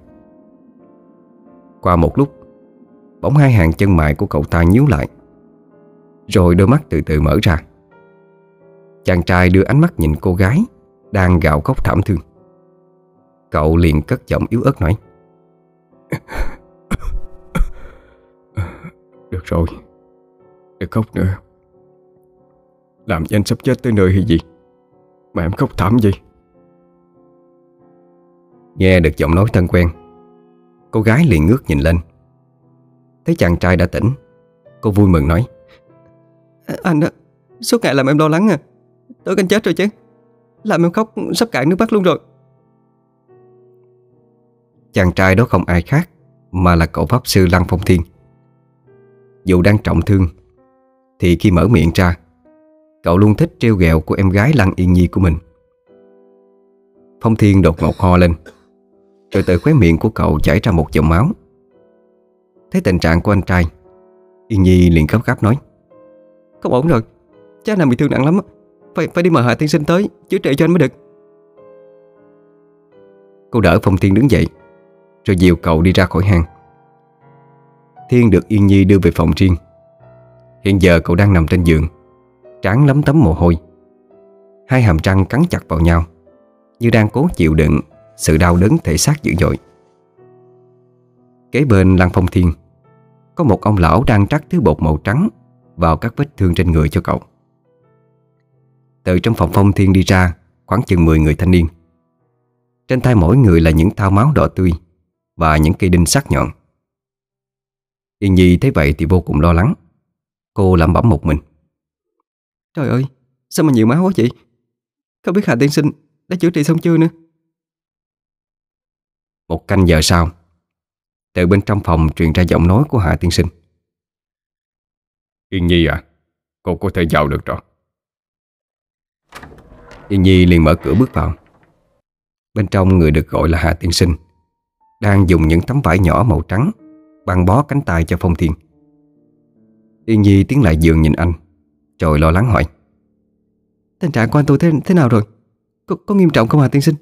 Qua một lúc, Bỗng hai hàng chân mày của cậu ta nhíu lại, Rồi đôi mắt từ từ mở ra. Chàng trai đưa ánh mắt nhìn cô gái Đang gào khóc thảm thương. Cậu liền cất giọng yếu ớt nói, Được rồi, Đừng khóc nữa. Làm cho anh sắp chết tới nơi hay gì? Mà em khóc thảm gì Nghe được giọng nói thân quen Cô gái liền ngước nhìn lên. Thấy chàng trai đã tỉnh Cô vui mừng nói Anh đó, suốt ngày làm em lo lắng à Tôi anh chết rồi chứ Làm em khóc sắp cạn nước mắt luôn rồi. Chàng trai đó không ai khác Mà là cậu pháp sư Lăng Phong Thiên. Dù đang trọng thương Thì khi mở miệng ra Cậu luôn thích trêu ghẹo của em gái Lăng Yên Nhi của mình. Phong Thiên đột ngột ho lên rồi từ khóe miệng của cậu chảy ra một dòng máu. Thấy tình trạng của anh trai Yên Nhi liền gấp gáp nói, Không ổn rồi Cha nàng bị thương nặng lắm Phải phải đi mời Hạ Tiên Sinh tới Chữa trị cho anh mới được. Cô đỡ Phong Thiên đứng dậy, Rồi dìu cậu đi ra khỏi hang. Thiên được Yên Nhi đưa về phòng riêng. Hiện giờ cậu đang nằm trên giường Tráng lấm tấm mồ hôi. Hai hàm răng cắn chặt vào nhau, Như đang cố chịu đựng sự đau đớn thể xác dữ dội. Kế bên Lăng Phong Thiên, Có một ông lão đang trắc thứ bột màu trắng Vào các vết thương trên người cho cậu. Từ trong phòng Phong Thiên đi ra, Khoảng chừng 10 người thanh niên. Trên tay mỗi người là những thao máu đỏ tươi Và những cây đinh sắc nhọn. Yên Nhi thấy vậy thì vô cùng lo lắng. Cô lẩm bẩm một mình. Trời ơi, Sao mà nhiều máu quá vậy? Không biết Hà Tiên Sinh đã chữa trị xong chưa nữa? Một canh giờ sau Từ bên trong phòng truyền ra giọng nói của Hạ Tiên Sinh. Yên Nhi à Cô có thể vào được rồi. Yên Nhi liền mở cửa bước vào. Bên trong người được gọi là Hạ Tiên Sinh Đang dùng những tấm vải nhỏ màu trắng Băng bó cánh tay cho Phong Thiên. Yên Nhi tiến lại giường nhìn anh Rồi lo lắng hỏi Tình trạng của anh tôi thế, thế nào rồi? Có, có nghiêm trọng không Hà Tiên Sinh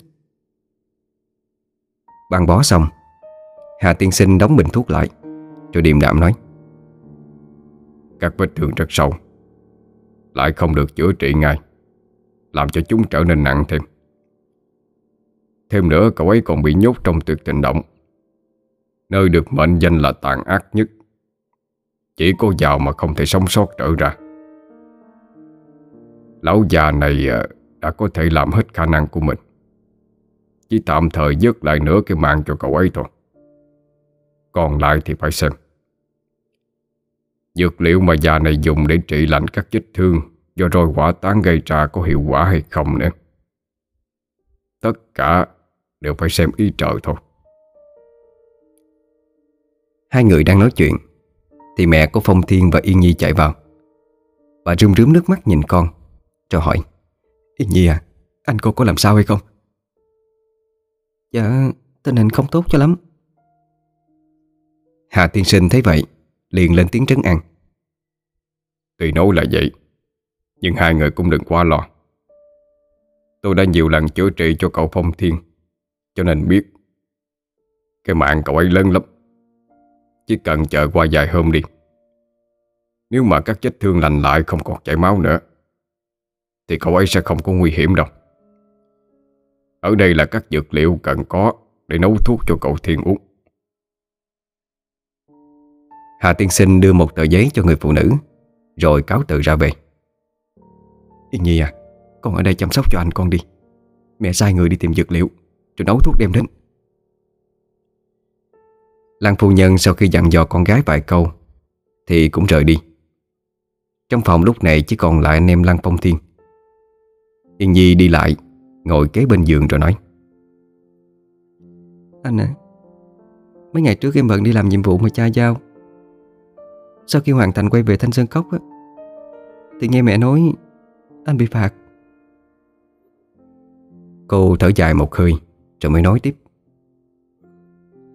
Băng bó xong, Hà Tiên Sinh đóng bình thuốc lại Rồi điềm đạm nói. Các vết thương rất sâu, Lại không được chữa trị ngay, Làm cho chúng trở nên nặng thêm. Thêm nữa, cậu ấy còn bị nhốt trong tuyệt tình động. Nơi được mệnh danh là tàn ác nhất. Chỉ có giàu mà không thể sống sót trở ra. Lão già này à, đã có thể làm hết khả năng của mình. Chỉ tạm thời dứt lại nửa cái mạng cho cậu ấy thôi. Còn lại thì phải xem. Dược liệu mà già này dùng để trị lạnh các vết thương Do roi quả tán gây ra có hiệu quả hay không nữa? Tất cả đều phải xem ý trời thôi. Hai người đang nói chuyện, Thì mẹ của Phong Thiên và Yên Nhi chạy vào. Bà rơm rướm nước mắt nhìn con, Cho hỏi, Yên Nhi à Anh cô có làm sao hay không? Dạ Tình hình không tốt cho lắm. Hà tiên sinh thấy vậy Liền lên tiếng trấn an. Tuy nói là vậy Nhưng hai người cũng đừng quá lo. Tôi đã nhiều lần chữa trị cho cậu Phong Thiên Cho nên biết Cái mạng cậu ấy lớn lắm. Chỉ cần chờ qua vài hôm đi. Nếu mà các vết thương lành lại không còn chảy máu nữa Thì cậu ấy sẽ không có nguy hiểm đâu ở đây là các dược liệu cần có Để nấu thuốc cho cậu Thiên uống. Hà tiên sinh đưa một tờ giấy cho người phụ nữ, Rồi cáo tự ra về. Yên Nhi à Con ở đây chăm sóc cho anh con đi. Mẹ sai người đi tìm dược liệu, Rồi nấu thuốc đem đến. Lan phu nhân sau khi dặn dò con gái vài câu, Thì cũng rời đi. Trong phòng lúc này chỉ còn lại anh em Lan Phong Thiên. Yên Nhi đi lại Ngồi kế bên giường rồi nói. Anh à Mấy ngày trước em bận đi làm nhiệm vụ mà cha giao Sau khi hoàn thành quay về Thanh Sơn Cốc á Thì nghe mẹ nói Anh bị phạt. Cô thở dài một hơi Rồi mới nói tiếp.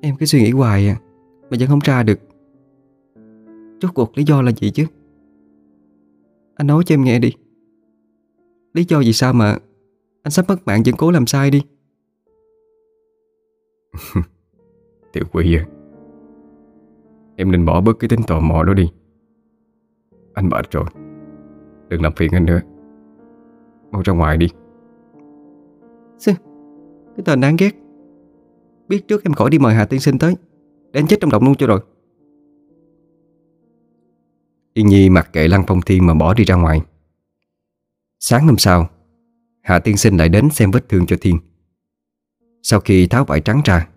Em cứ suy nghĩ hoài à Mà vẫn không ra được. Rốt cuộc lý do là gì chứ? Anh nói cho em nghe đi. Lý do gì sao mà Anh sắp mất mạng vẫn cố làm sai đi. Tiểu quỷ à Em nên bỏ bớt cái tính tò mò đó đi. Anh mệt rồi Đừng làm phiền anh nữa. Mau ra ngoài đi. Sư, Cái tên đáng ghét. Biết trước em khỏi đi mời Hà Tiên Sinh tới Để anh chết trong động luôn cho rồi. Yên Nhi mặc kệ Lăng Phong Thiên mà bỏ đi ra ngoài. Sáng hôm sau Hà Tiên Sinh lại đến xem vết thương cho Thiên. Sau khi tháo vải trắng ra,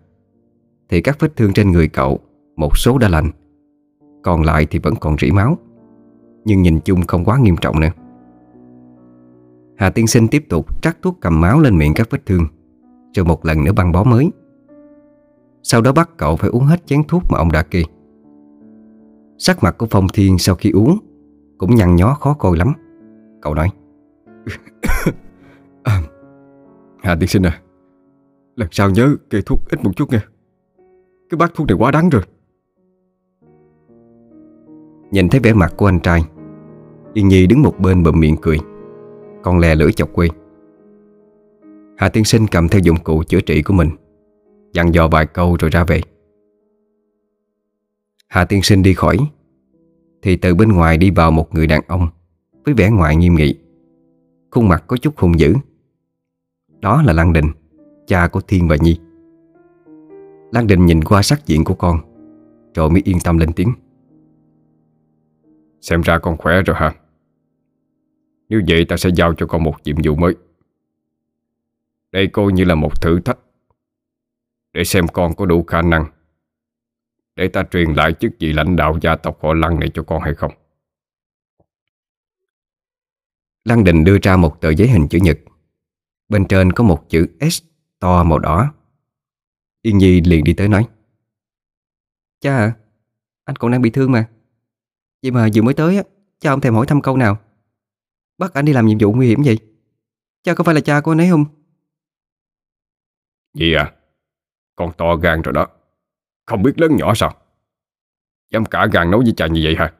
Thì các vết thương trên người cậu, Một số đã lành. Còn lại thì vẫn còn rỉ máu, Nhưng nhìn chung không quá nghiêm trọng nữa. Hà Tiên Sinh tiếp tục trắc thuốc cầm máu lên miệng các vết thương, Rồi một lần nữa băng bó mới. Sau đó bắt cậu phải uống hết chén thuốc mà ông đã kê. Sắc mặt của Phong Thiên sau khi uống Cũng nhăn nhó khó coi lắm. Cậu nói à, Hà tiên sinh à Lần sau nhớ kê thuốc ít một chút nha. Cái bát thuốc này quá đắng rồi. Nhìn thấy vẻ mặt của anh trai Yên Nhi đứng một bên bậm miệng cười Còn lè lưỡi chọc quê. Hà tiên sinh cầm theo dụng cụ chữa trị của mình Dặn dò vài câu rồi ra về. Hà tiên sinh đi khỏi Thì từ bên ngoài đi vào một người đàn ông Với vẻ ngoài nghiêm nghị. Khuôn mặt có chút hung dữ. Đó là Lan Đình Cha của Thiên và Nhi. Lan Đình nhìn qua sắc diện của con Rồi mới yên tâm lên tiếng. Xem ra con khỏe rồi hả Nếu vậy ta sẽ giao cho con một nhiệm vụ mới. Đây coi như là một thử thách. Để xem con có đủ khả năng Để ta truyền lại chức vị lãnh đạo gia tộc họ Lăng này cho con hay không. Lăng Đình đưa ra một tờ giấy hình chữ nhật Bên trên có một chữ S to màu đỏ. Yên Nhi liền đi tới nói Cha à, anh còn đang bị thương mà. Vậy mà vừa mới tới á Cha không thèm hỏi thăm câu nào. Bắt anh đi làm nhiệm vụ nguy hiểm vậy? Cha có phải là cha của anh ấy không? Gì à? Con to gan rồi đó. Không biết lớn nhỏ sao? Dám cả gan nói với cha như vậy hả?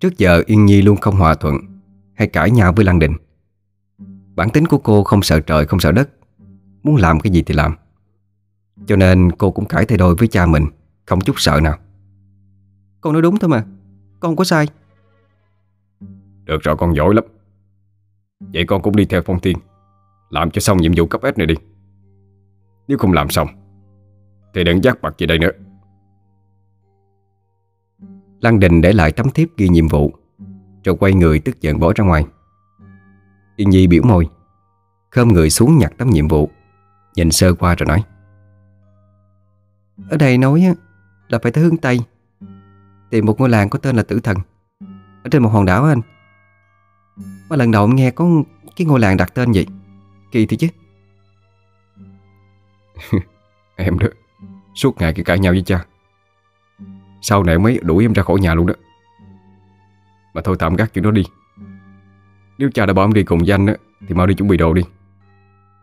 Trước giờ Yên Nhi luôn không hòa thuận Hay cãi nhau với Lăng Đình? Bản tính của cô không sợ trời không sợ đất. Muốn làm cái gì thì làm. Cho nên cô cũng cãi thay đôi với cha mình Không chút sợ nào. Con nói đúng thôi mà Con không có sai. Được rồi con giỏi lắm. Vậy con cũng đi theo Phong Thiên Làm cho xong nhiệm vụ cấp S này đi. Nếu không làm xong Thì đừng dắt mặt về đây nữa. Lăng Đình để lại tấm thiếp ghi nhiệm vụ rồi quay người tức giận bỏ ra ngoài. Yên Nhi biểu môi Khơm người xuống nhặt tấm nhiệm vụ, Nhìn sơ qua rồi nói. Ở đây nói là phải tới hướng Tây, Tìm một ngôi làng có tên là Tử Thần, Ở trên một hòn đảo anh. Mà lần đầu nghe có cái ngôi làng đặt tên vậy, Kỳ thì chứ. Em đó, Suốt ngày cứ cãi nhau với cha. Sau này mới đuổi em ra khỏi nhà luôn đó. Mà thôi tạm gác chuyện đó đi. Nếu cha đã bảo em đi cùng danh á, Thì mau đi chuẩn bị đồ đi.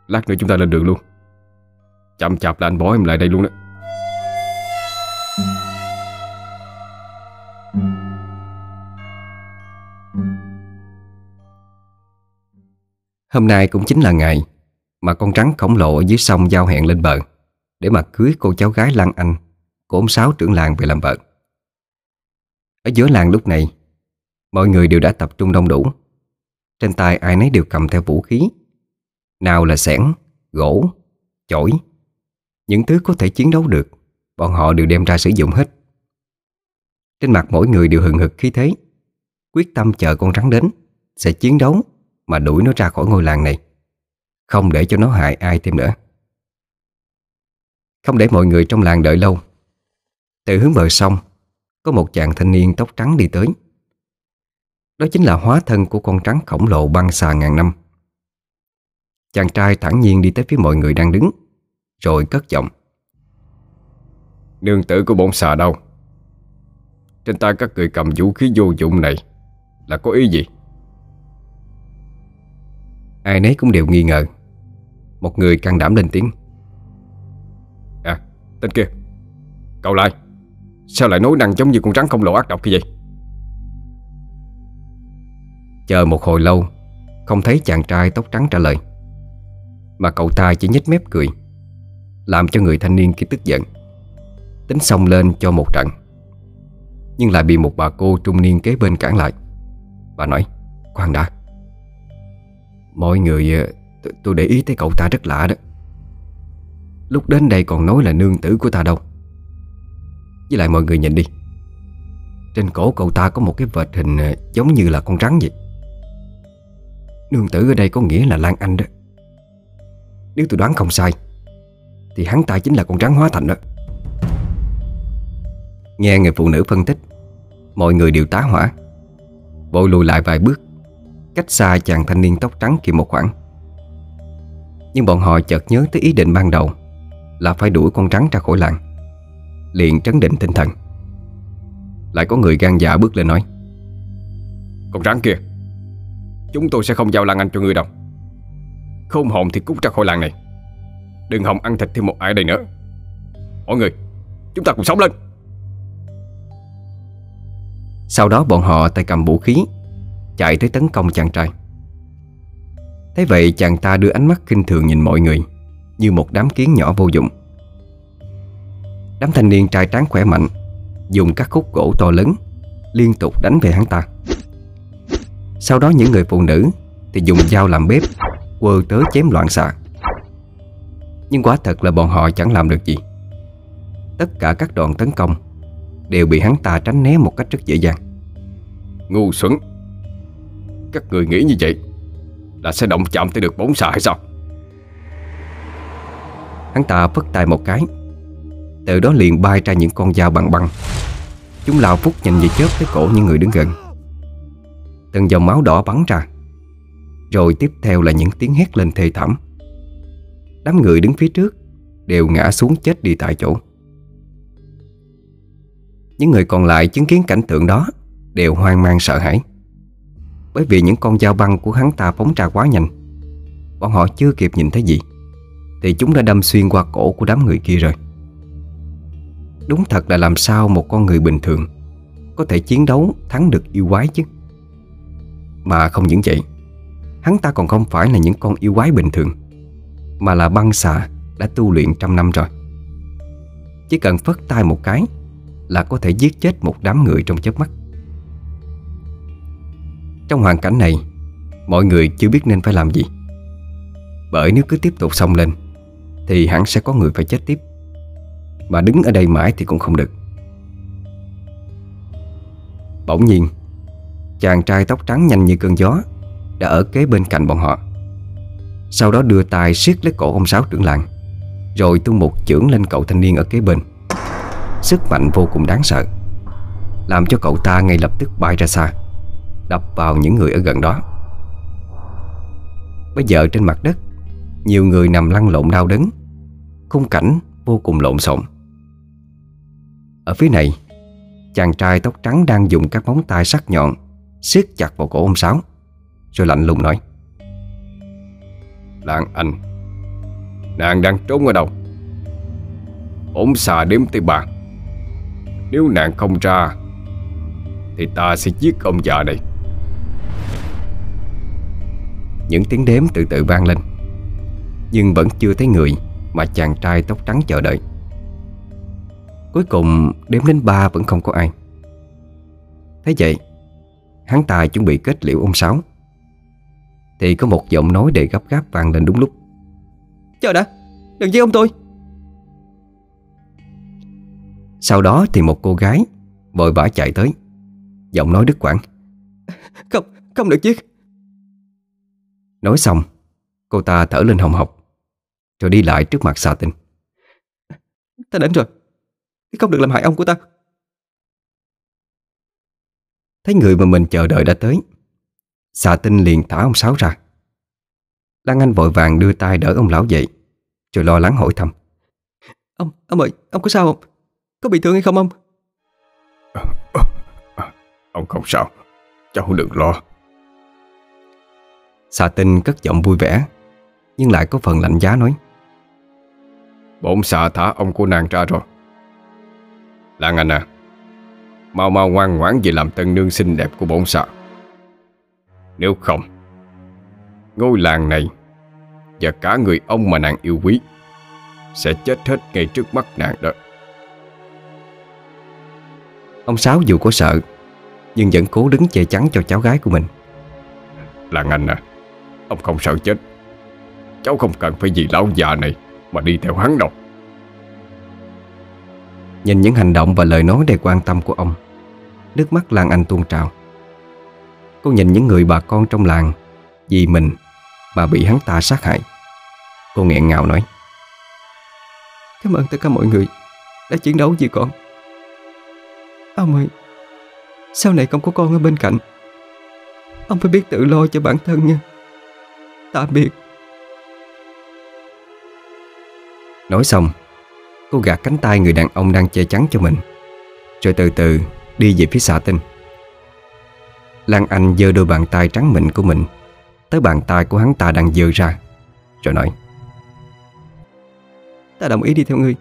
Lát nữa chúng ta lên đường luôn. Chậm chạp là anh bỏ em lại đây luôn đó Hôm nay cũng chính là ngày Mà con trắng khổng lồ ở dưới sông giao hẹn lên bờ Để mà cưới cô cháu gái Lan Anh Của ông Sáu trưởng làng về làm vợ. Ở giữa làng lúc này Mọi người đều đã tập trung đông đủ. Trên tay ai nấy đều cầm theo vũ khí. Nào là sẻn, gỗ, chổi. Những thứ có thể chiến đấu được Bọn họ đều đem ra sử dụng hết. Trên mặt mỗi người đều hừng hực khí thế. Quyết tâm chờ con rắn đến Sẽ chiến đấu Mà đuổi nó ra khỏi ngôi làng này. Không để cho nó hại ai thêm nữa. Không để mọi người trong làng đợi lâu. Từ hướng bờ sông Có một chàng thanh niên tóc trắng đi tới. Đó chính là hóa thân của con trắng khổng lồ băng xà ngàn năm. Chàng trai thẳng nhiên đi tới phía mọi người đang đứng Rồi cất giọng. Nương tử của bổn xà đâu? Trên tay các người cầm vũ khí vô dụng này Là có ý gì? Ai nấy cũng đều nghi ngờ. Một người can đảm lên tiếng. À tên kia Cậu lại Sao lại nói năng giống như con rắn không lộ ác độc kia vậy Chờ một hồi lâu, Không thấy chàng trai tóc trắng trả lời. Mà cậu ta chỉ nhếch mép cười, Làm cho người thanh niên kia tức giận. Tính xông lên cho một trận, Nhưng lại bị một bà cô trung niên kế bên cản lại. Bà nói Khoan đã. Mọi người ờ, Tôi để ý thấy cậu ta rất lạ đó. Lúc đến đây còn nói là nương tử của ta đâu. Với lại mọi người nhìn đi, Trên cổ cậu ta có một cái vệt hình ờ, Giống như là con rắn vậy. Nương tử ở đây có nghĩa là Lan Anh đó. Nếu tôi đoán không sai, Thì hắn ta chính là con rắn hóa thành đó. Nghe người phụ nữ phân tích, Mọi người đều tá hỏa. Vội lùi lại vài bước, Cách xa chàng thanh niên tóc trắng kia một khoảng. Nhưng bọn họ chợt nhớ tới ý định ban đầu Là phải đuổi con rắn ra khỏi làng, Liền trấn định tinh thần. Lại có người gan dạ bước lên nói, Con rắn kia Chúng tôi sẽ không giao Lan Anh cho ngươi đâu. Khôn hồn thì cút ra khỏi làng này. Đừng hòng ăn thịt thêm một ai ở đây nữa. Mọi người, Chúng ta cùng sống lên. Sau đó bọn họ tay cầm vũ khí, Chạy tới tấn công chàng trai. Thế vậy, chàng ta đưa ánh mắt khinh thường nhìn mọi người, Như một đám kiến nhỏ vô dụng. Đám thanh niên trai tráng khỏe mạnh, Dùng các khúc gỗ to lớn, Liên tục đánh về hắn ta. Sau đó những người phụ nữ Thì dùng dao làm bếp Quơ tớ chém loạn xạ. Nhưng quả thật là bọn họ chẳng làm được gì. Tất cả các đòn tấn công Đều bị hắn ta tránh né một cách rất dễ dàng. Ngu xuẩn. Các người nghĩ như vậy Là sẽ động chạm tới được bóng xà hay sao? Hắn ta phất tay một cái Từ đó liền bay ra những con dao bằng băng. Chúng lao phút nhanh như chớp tới cổ những người đứng gần Từng dòng máu đỏ bắn ra. Rồi tiếp theo là những tiếng hét lên thê thảm. Đám người đứng phía trước Đều ngã xuống chết đi tại chỗ. Những người còn lại chứng kiến cảnh tượng đó Đều hoang mang sợ hãi. Bởi vì những con dao băng của hắn ta phóng ra quá nhanh, Bọn họ chưa kịp nhìn thấy gì, Thì chúng đã đâm xuyên qua cổ của đám người kia rồi. Đúng thật là làm sao một con người bình thường Có thể chiến đấu thắng được yêu quái chứ? Mà không những vậy, Hắn ta còn không phải là những con yêu quái bình thường, Mà là băng xà Đã tu luyện trăm năm rồi. Chỉ cần phất tay một cái Là có thể giết chết một đám người trong chớp mắt. Trong hoàn cảnh này, Mọi người chưa biết nên phải làm gì. Bởi nếu cứ tiếp tục xông lên, Thì hẳn sẽ có người phải chết tiếp. Mà đứng ở đây mãi thì cũng không được. Bỗng nhiên Chàng trai tóc trắng nhanh như cơn gió Đã ở kế bên cạnh bọn họ. Sau đó đưa tay siết lấy cổ ông Sáu trưởng làng, Rồi tung một chưởng lên cậu thanh niên ở kế bên. Sức mạnh vô cùng đáng sợ, Làm cho cậu ta ngay lập tức bay ra xa, Đập vào những người ở gần đó. Bây giờ trên mặt đất, Nhiều người nằm lăn lộn đau đớn, Khung cảnh vô cùng lộn xộn. Ở phía này, Chàng trai tóc trắng đang dùng các móng tay sắc nhọn siết chặt vào cổ ông Sáu. Rồi lạnh lùng nói, Lan Anh, Nàng đang trốn ở đâu? Ổn xà đếm tới ba Nếu nàng không ra, Thì ta sẽ giết ông già này. Những tiếng đếm từ từ vang lên, Nhưng vẫn chưa thấy người Mà chàng trai tóc trắng chờ đợi. Cuối cùng đếm đến ba vẫn không có ai. Thế vậy Hắn ta chuẩn bị kết liễu ông Sáu. Thì có một giọng nói đầy gấp gáp vang lên đúng lúc. Chờ đã Đừng giết ông tôi. Sau đó thì một cô gái Vội vã chạy tới. Giọng nói đứt quãng. Không, không được giết. Nói xong Cô ta thở lên hồng hộc Rồi đi lại trước mặt xà tinh. Ta đến rồi. Không được làm hại ông của ta Thấy người mà mình chờ đợi đã tới. Xà tinh liền thả ông Sáu ra. Lan Anh vội vàng đưa tay đỡ ông lão dậy Rồi lo lắng hỏi thăm. Ông, ông ơi, ông có sao không? Có bị thương hay không ông? Ông không sao. Cháu đừng lo. Xà tinh cất giọng vui vẻ Nhưng lại có phần lạnh giá nói. Bổn xà thả ông của nàng ra rồi. Lan Anh à Mau mau ngoan ngoãn về làm tân nương xinh đẹp của bổn xà Nếu không Ngôi làng này Và cả người ông mà nàng yêu quý Sẽ chết hết ngay trước mắt nàng đó. Ông Sáu dù có sợ Nhưng vẫn cố đứng che chắn cho cháu gái của mình. Lan Anh à Ông không sợ chết. Cháu không cần phải vì lão già này Mà đi theo hắn đâu. Nhìn những hành động và lời nói đầy quan tâm của ông Nước mắt Lan Anh tuôn trào. Cô nhìn những người bà con trong làng, Vì mình mà bị hắn ta sát hại. Cô nghẹn ngào nói, Cảm ơn tất cả mọi người Đã chiến đấu vì con. Ông ơi, Sau này không có con ở bên cạnh. Ông phải biết tự lo cho bản thân nha. Tạm biệt. Nói xong, Cô gạt cánh tay người đàn ông đang che chắn cho mình, Rồi từ từ đi về phía xà tinh Lan Anh giơ đôi bàn tay trắng mịn của mình Tới bàn tay của hắn ta đang giơ ra Rồi nói Ta đồng ý đi theo ngươi.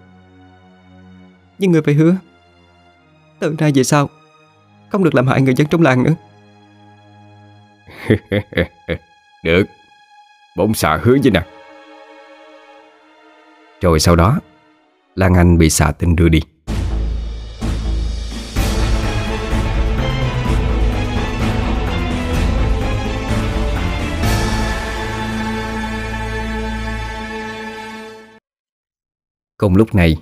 Nhưng ngươi phải hứa Từ nay về sau Không được làm hại người dân trong làng nữa. Được Bổn xà hứa với nàng. Rồi sau đó Lan Anh bị xà tinh đưa đi Cùng lúc này.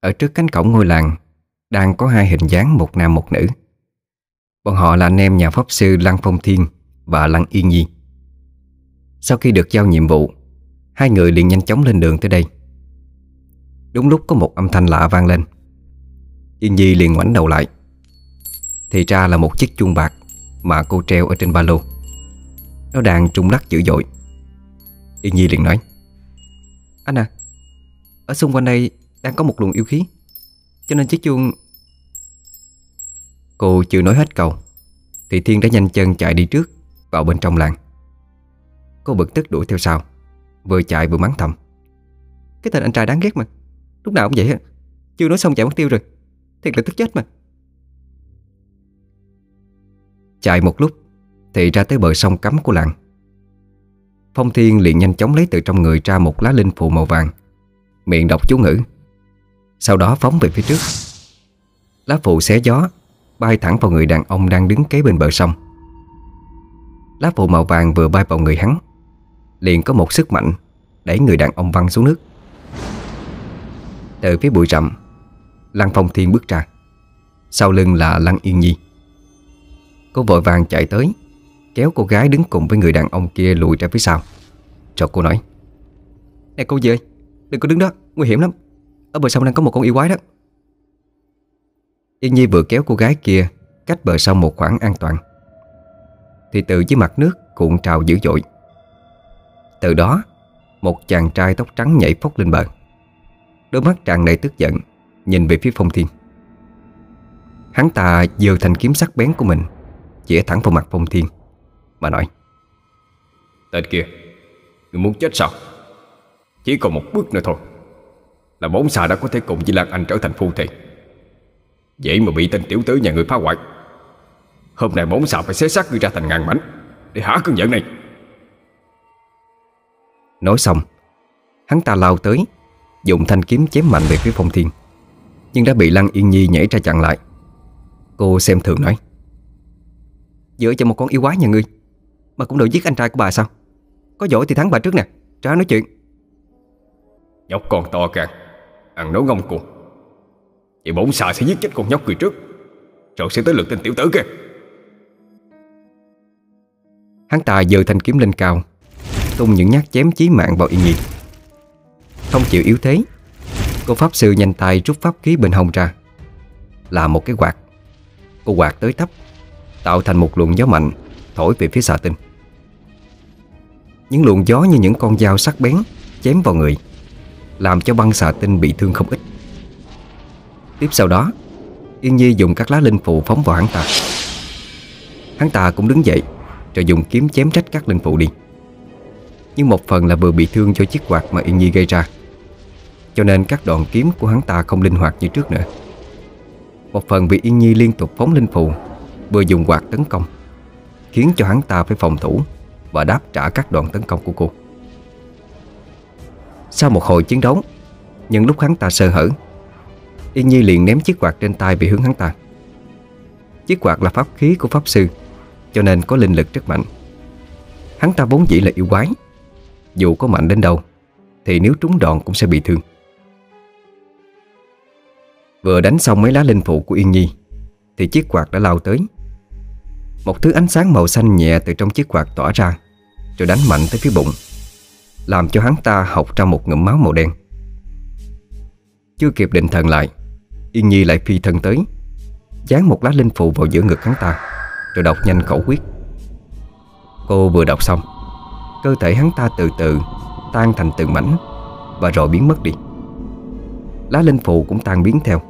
Ở trước cánh cổng ngôi làng, Đang có hai hình dáng một nam một nữ. Bọn họ là anh em nhà pháp sư Lăng Phong Thiên Và Lăng Yên Nhi. Sau khi được giao nhiệm vụ, Hai người liền nhanh chóng lên đường tới đây. Đúng lúc có một âm thanh lạ vang lên. Yên Nhi liền ngoảnh đầu lại. Thì ra là một chiếc chuông bạc Mà cô treo ở trên ba lô. Nó đang trung lắc dữ dội. Yên Nhi liền nói, Anh à ở xung quanh đây đang có một luồng yêu khí. Cho nên chiếc chuông Cô chưa nói hết câu. Thì Thiên đã nhanh chân chạy đi trước, Vào bên trong làng. Cô bực tức đuổi theo sau, Vừa chạy vừa mắng thầm. Cái tên anh trai đáng ghét mà, Lúc nào cũng vậy á, Chưa nói xong chạy mất tiêu rồi, Thiệt là tức chết mà. Chạy một lúc, Thì ra tới bờ sông cấm của làng. Phong Thiên liền nhanh chóng lấy từ trong người ra một lá linh phù màu vàng Miệng đọc chú ngữ. Sau đó phóng về phía trước. Lá phù xé gió, Bay thẳng vào người đàn ông đang đứng kế bên bờ sông. Lá phù màu vàng vừa bay vào người hắn. Liền có một sức mạnh Đẩy người đàn ông văng xuống nước. Từ phía bụi rậm, Lăng Phong Thiên bước ra. Sau lưng là Lăng Yên Nhi. Cô vội vàng chạy tới, Kéo cô gái đứng cùng với người đàn ông kia lùi ra phía sau. Rồi cô nói Nè cô gì ơi Đừng có đứng đó, nguy hiểm lắm. Ở bờ sông đang có một con yêu quái đó. Yên Nhi vừa kéo cô gái kia Cách bờ sông một khoảng an toàn. Thì từ dưới mặt nước cuộn trào dữ dội. Từ đó Một chàng trai tóc trắng nhảy phóc lên bờ. Đôi mắt tràn đầy tức giận Nhìn về phía phong thiên. Hắn ta giơ thành kiếm sắc bén của mình Chỉa thẳng vào mặt phong thiên Mà nói Tên kia Người muốn chết sao? Chỉ còn một bước nữa thôi. Là bốn xà đã có thể cùng với Lan Anh trở thành phu thề Vậy mà bị tên tiểu tử nhà người phá hoại. Hôm nay bốn xà phải xé xác ngươi ra thành ngàn mảnh Để hả cơn giận này. Nói xong, Hắn ta lao tới, Dùng thanh kiếm chém mạnh về phía phong thiên. Nhưng đã bị Lăng Yên Nhi nhảy ra chặn lại. Cô xem thường nói, Dựa cho một con yêu quái nhà ngươi, Mà cũng đòi giết anh trai của bà sao? Có giỏi thì thắng bà trước nè Ra nói chuyện. Nhóc con to càng Ăn nói ngông cuồng. Vậy bổn xà sẽ giết chết con nhóc người trước, Rồi sẽ tới lượt tên tiểu tử kia. Hắn ta giơ thanh kiếm lên cao, Tung những nhát chém chí mạng vào Yên nhiệt Không chịu yếu thế, Cô Pháp Sư nhanh tay rút pháp khí bên hông ra, Là một cái quạt. Cô quạt tới thấp Tạo thành một luồng gió mạnh Thổi về phía xà tinh. Những luồng gió như những con dao sắc bén Chém vào người làm cho băng xà tinh bị thương không ít. Tiếp sau đó Yên Nhi dùng các lá linh phụ phóng vào hắn ta. Hắn ta cũng đứng dậy Rồi dùng kiếm chém trách các linh phụ đi. Nhưng một phần là vừa bị thương cho chiếc quạt mà Yên Nhi gây ra. Cho nên các đoạn kiếm của hắn ta không linh hoạt như trước nữa. Một phần vì Yên Nhi liên tục phóng linh phụ, Vừa dùng quạt tấn công Khiến cho hắn ta phải phòng thủ Và đáp trả các đoạn tấn công của cô. Sau một hồi chiến đấu. Những lúc hắn ta sơ hở Yên Nhi liền ném chiếc quạt trên tay về hướng hắn ta. Chiếc quạt là pháp khí của pháp sư, Cho nên có linh lực rất mạnh. Hắn ta vốn dĩ là yêu quái, Dù có mạnh đến đâu, Thì nếu trúng đòn cũng sẽ bị thương. Vừa đánh xong mấy lá linh phụ của Yên Nhi, Thì chiếc quạt đã lao tới. Một thứ ánh sáng màu xanh nhẹ từ trong chiếc quạt tỏa ra, Rồi đánh mạnh tới phía bụng. Làm cho hắn ta học ra một ngụm máu màu đen. Chưa kịp định thần lại, Yên Nhi lại phi thân tới, Dán một lá linh phụ vào giữa ngực hắn ta, Rồi đọc nhanh khẩu quyết. Cô vừa đọc xong, Cơ thể hắn ta từ từ Tan thành từng mảnh Và rồi biến mất đi. Lá linh phụ cũng tan biến theo.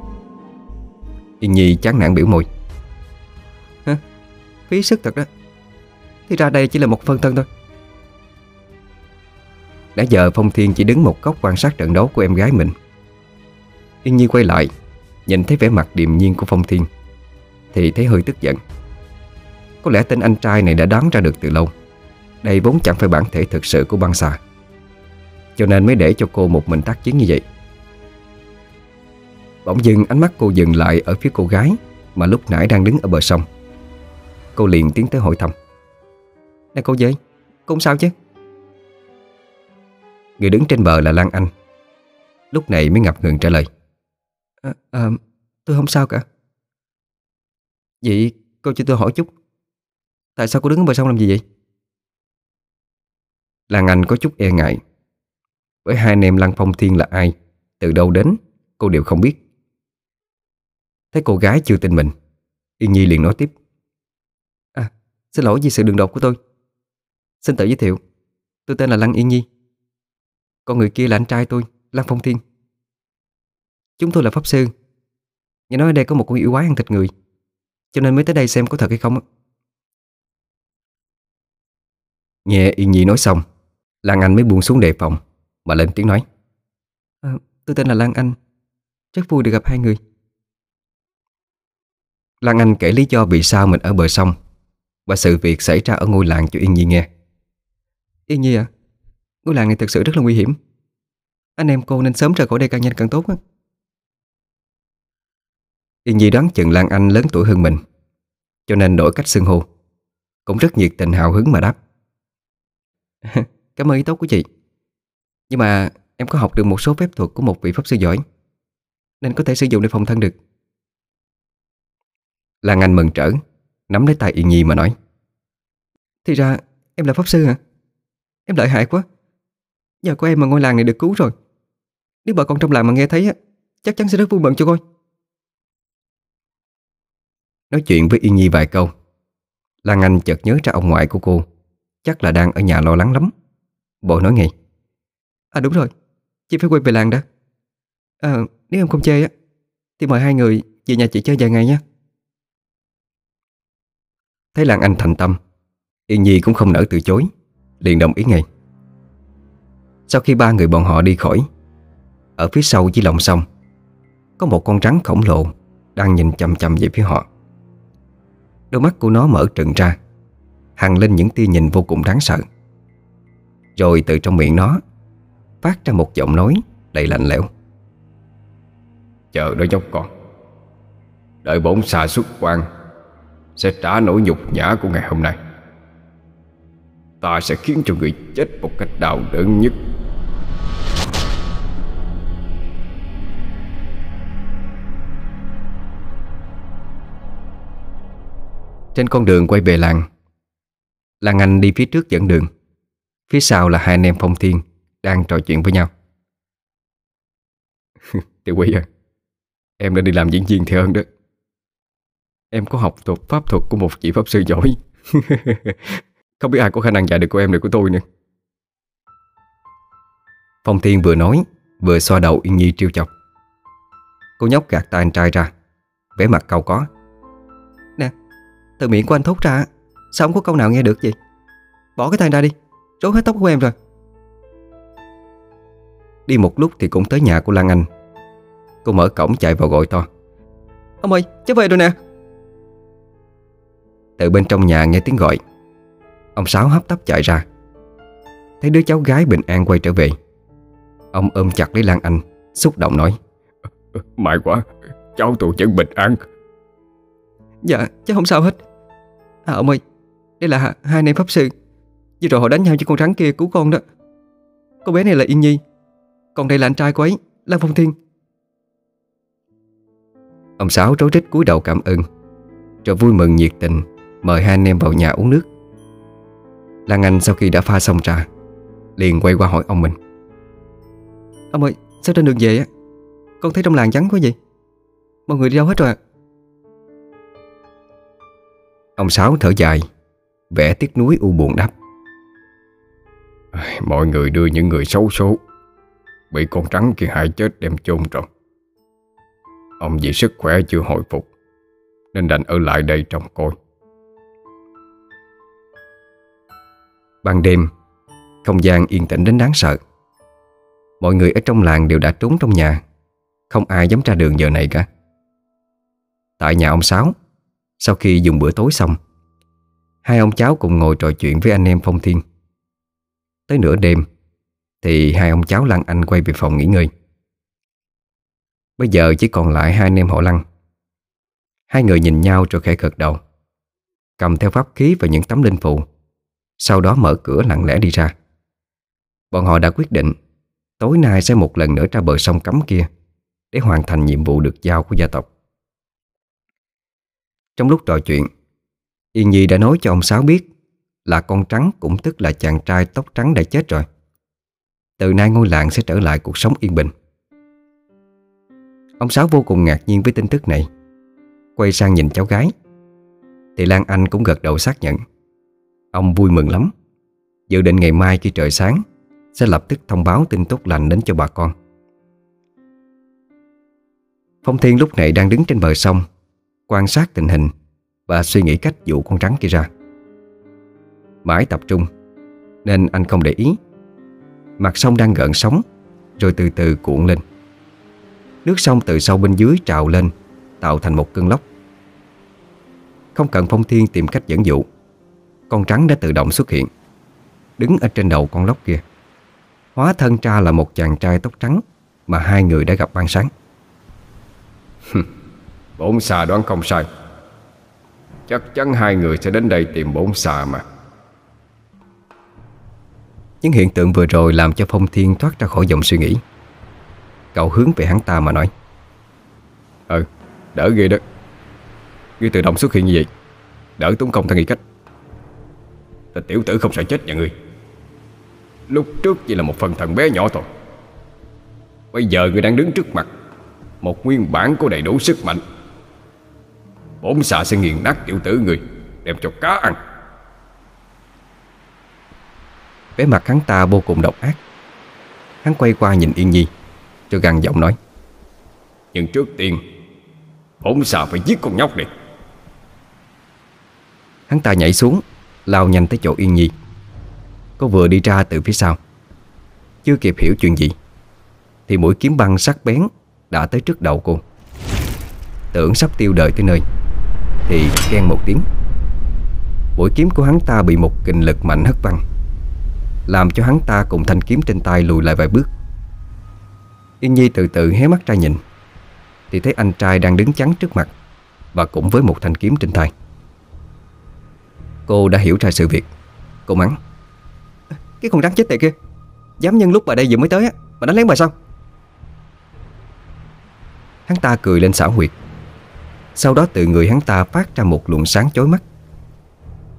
Yên Nhi chán nản biểu môi. Hả? Phí sức thật đó. Thì ra đây chỉ là một phân thân thôi đã giờ Phong Thiên chỉ đứng một góc quan sát trận đấu của em gái mình. Yên Nhi quay lại Nhìn thấy vẻ mặt điềm nhiên của Phong Thiên Thì thấy hơi tức giận. Có lẽ tên anh trai này đã đoán ra được từ lâu. Đây vốn chẳng phải bản thể thực sự của băng xà. Cho nên mới để cho cô một mình tác chiến như vậy. Bỗng dưng ánh mắt cô dừng lại ở phía cô gái Mà lúc nãy đang đứng ở bờ sông. Cô liền tiến tới hỏi thăm. Nè cô dơi, cô không sao chứ? Người đứng trên bờ là Lan Anh. Lúc này mới ngập ngừng trả lời. À, à, Tôi không sao cả. Vậy cô cho tôi hỏi chút. Tại sao cô đứng ở bờ sông làm gì vậy? Lan Anh có chút e ngại. Với hai anh em Lăng Phong Thiên là ai Từ đâu đến Cô đều không biết. Thấy cô gái chưa tin mình Yên Nhi liền nói tiếp. À xin lỗi vì sự đường đột của tôi. Xin tự giới thiệu Tôi tên là Lăng Yên Nhi. Con người kia là anh trai tôi Lăng Phong Thiên. Chúng tôi là pháp sư. Nghe nói ở đây có một con yêu quái ăn thịt người. Cho nên mới tới đây xem có thật hay không Nghe Yên Nhi nói xong Lan Anh mới buông xuống đề phòng Mà lên tiếng nói. À, Tôi tên là Lan Anh. Rất vui được gặp hai người. Lan Anh kể lý do vì sao mình ở bờ sông Và sự việc xảy ra ở ngôi làng cho Yên Nhi nghe. Yên Nhi à Ngôi làng này thực sự rất là nguy hiểm. Anh em cô nên sớm rời khỏi đây càng nhanh càng tốt á. Yên Nhi đoán chừng Lan Anh lớn tuổi hơn mình, Cho nên đổi cách xưng hô. Cũng rất nhiệt tình hào hứng mà đáp. Cảm ơn ý tốt của chị. Nhưng mà em có học được một số phép thuật của một vị pháp sư giỏi, Nên có thể sử dụng để phòng thân được. Lan Anh mừng trở, Nắm lấy tay Yên Nhi mà nói. Thì ra em là pháp sư hả? Em lợi hại quá. Nhờ có em mà ngôi làng này được cứu rồi. Nếu bà con trong làng mà nghe thấy Chắc chắn sẽ rất vui mừng cho coi Nói chuyện với Yên Nhi vài câu Lan Anh chợt nhớ ra ông ngoại của cô Chắc là đang ở nhà lo lắng lắm. Bộ nói ngay. À đúng rồi Chị phải quay về làng đã. À nếu em không chê á Thì mời hai người về nhà chị chơi vài ngày nha. Thấy Lan Anh thành tâm Yên Nhi cũng không nỡ từ chối Liền đồng ý ngay sau khi ba người bọn họ đi khỏi, Ở phía sau dưới lòng sông, Có một con rắn khổng lồ Đang nhìn chầm chầm về phía họ. Đôi mắt của nó mở trừng ra Hằng lên những tia nhìn vô cùng đáng sợ. Rồi từ trong miệng nó, Phát ra một giọng nói đầy lạnh lẽo. Chờ đó nhóc con. Đợi bổn xà xuất quan, Sẽ trả nỗi nhục nhã của ngày hôm nay. Ta sẽ khiến cho người chết một cách đau đớn nhất. Trên con đường quay về làng Lan Anh đi phía trước dẫn đường. Phía sau là hai anh em Phong Thiên Đang trò chuyện với nhau. Tiểu quý à Em đã đi làm diễn viên thì hơn đó. Em có học thuộc pháp thuật của một chị pháp sư giỏi. Không biết ai có khả năng dạy được của em được của tôi nữa. Phong Thiên vừa nói, Vừa xoa đầu Yên Nhi trêu chọc. Cô nhóc gạt tay anh trai ra, vẻ mặt cau có. Nè, Từ miệng của anh thốt ra, Sao không có câu nào nghe được vậy? Bỏ cái tay ra đi Rối hết tóc của em rồi. Đi một lúc thì cũng tới nhà của Lan Anh. Cô mở cổng chạy vào gọi to. Ông ơi, cháu về rồi nè. Từ bên trong nhà nghe tiếng gọi Ông Sáu hấp tấp chạy ra. Thấy đứa cháu gái bình an quay trở về. Ông ôm chặt lấy Lan Anh Xúc động nói May quá Cháu tôi vẫn bình an. Dạ cháu không sao hết. À ông ơi Đây là hai anh em pháp sư. Vừa rồi họ đánh nhau cho con rắn kia cứu con đó. Cô bé này là Yên Nhi Còn đây là anh trai của ấy Lan Phong Thiên. Ông Sáu rối rít cúi đầu cảm ơn Rồi vui mừng nhiệt tình Mời hai anh em vào nhà uống nước Lan Anh sau khi đã pha xong trà Liền quay qua hỏi ông mình Ông ơi sao trên đường về á Con thấy trong làng vắng quá vậy? Mọi người đi đâu hết rồi à Ông Sáu thở dài Vẽ tiếc núi u buồn đáp. Mọi người đưa những người xấu số Bị con trắng kia hại chết đem chôn rồi Ông vì sức khỏe chưa hồi phục Nên đành ở lại đây trông coi Ban đêm, Không gian yên tĩnh đến đáng sợ. Mọi người ở trong làng đều đã trốn trong nhà. Không ai dám ra đường giờ này cả. Tại nhà ông Sáu, Sau khi dùng bữa tối xong, Hai ông cháu cùng ngồi trò chuyện với anh em Phong Thiên. Tới nửa đêm, Thì hai ông cháu Lăng Anh quay về phòng nghỉ ngơi. Bây giờ chỉ còn lại hai anh em họ Lăng Hai người nhìn nhau rồi khẽ gật đầu, Cầm theo pháp khí và những tấm linh phụ sau đó mở cửa lặng lẽ đi ra. Bọn họ đã quyết định Tối nay sẽ một lần nữa ra bờ sông cấm kia Để hoàn thành nhiệm vụ được giao của gia tộc. Trong lúc trò chuyện, Yên Nhi đã nói cho ông Sáu biết Là con trắng cũng tức là chàng trai tóc trắng đã chết rồi. Từ nay ngôi làng sẽ trở lại cuộc sống yên bình. Ông Sáu vô cùng ngạc nhiên với tin tức này. Quay sang nhìn cháu gái, Thì Lan Anh cũng gật đầu xác nhận. Ông vui mừng lắm. Dự định ngày mai khi trời sáng, Sẽ lập tức thông báo tin tốt lành đến cho bà con. Phong Thiên lúc này đang đứng trên bờ sông, Quan sát tình hình Và suy nghĩ cách dụ con rắn kia ra. Mãi tập trung, Nên anh không để ý. Mặt sông đang gợn sóng, Rồi từ từ cuộn lên. Nước sông từ sâu bên dưới trào lên, Tạo thành một cơn lốc. Không cần Phong Thiên tìm cách dẫn dụ con trắng đã tự động xuất hiện. Đứng ở trên đầu con lóc kia Hóa thân ra là một chàng trai tóc trắng Mà hai người đã gặp ban sáng. Bổn xà đoán không sai. Chắc chắn hai người sẽ đến đây tìm bổn xà mà. Những hiện tượng vừa rồi làm cho Phong Thiên thoát ra khỏi dòng suy nghĩ. Cậu hướng về hắn ta mà nói. Ừ, đỡ ghê đó. Ngươi tự động xuất hiện như vậy Đỡ tốn công ta nghĩ cách Ta tiểu tử không sợ chết nhà ngươi. Lúc trước chỉ là một phần thần bé nhỏ thôi. Bây giờ ngươi đang đứng trước mặt Một nguyên bản có đầy đủ sức mạnh. Bổn xà sẽ nghiền nát tiểu tử người Đem cho cá ăn. Vẻ mặt hắn ta vô cùng độc ác. Hắn quay qua nhìn Yên Nhi Cho gằn giọng nói. Nhưng trước tiên Bổn xà phải giết con nhóc này. Hắn ta nhảy xuống Lao nhanh tới chỗ Yên Nhi. Cô vừa đi ra từ phía sau. Chưa kịp hiểu chuyện gì, Thì mũi kiếm băng sắc bén Đã tới trước đầu cô. Tưởng sắp tiêu đời tới nơi, Thì khen một tiếng. Mũi kiếm của hắn ta bị một kình lực mạnh hất văng, Làm cho hắn ta cùng thanh kiếm trên tay lùi lại vài bước. Yên Nhi từ từ hé mắt ra nhìn, Thì thấy anh trai đang đứng chắn trước mặt Và cũng với một thanh kiếm trên tay. Cô đã hiểu ra sự việc. Cô mắng. Cái con rắn chết tiệt kia Dám nhân lúc bà đây vừa mới tới á Mà đánh lén bà sao? Hắn ta cười lên xảo huyệt. Sau đó từ người hắn ta phát ra một luồng sáng chói mắt.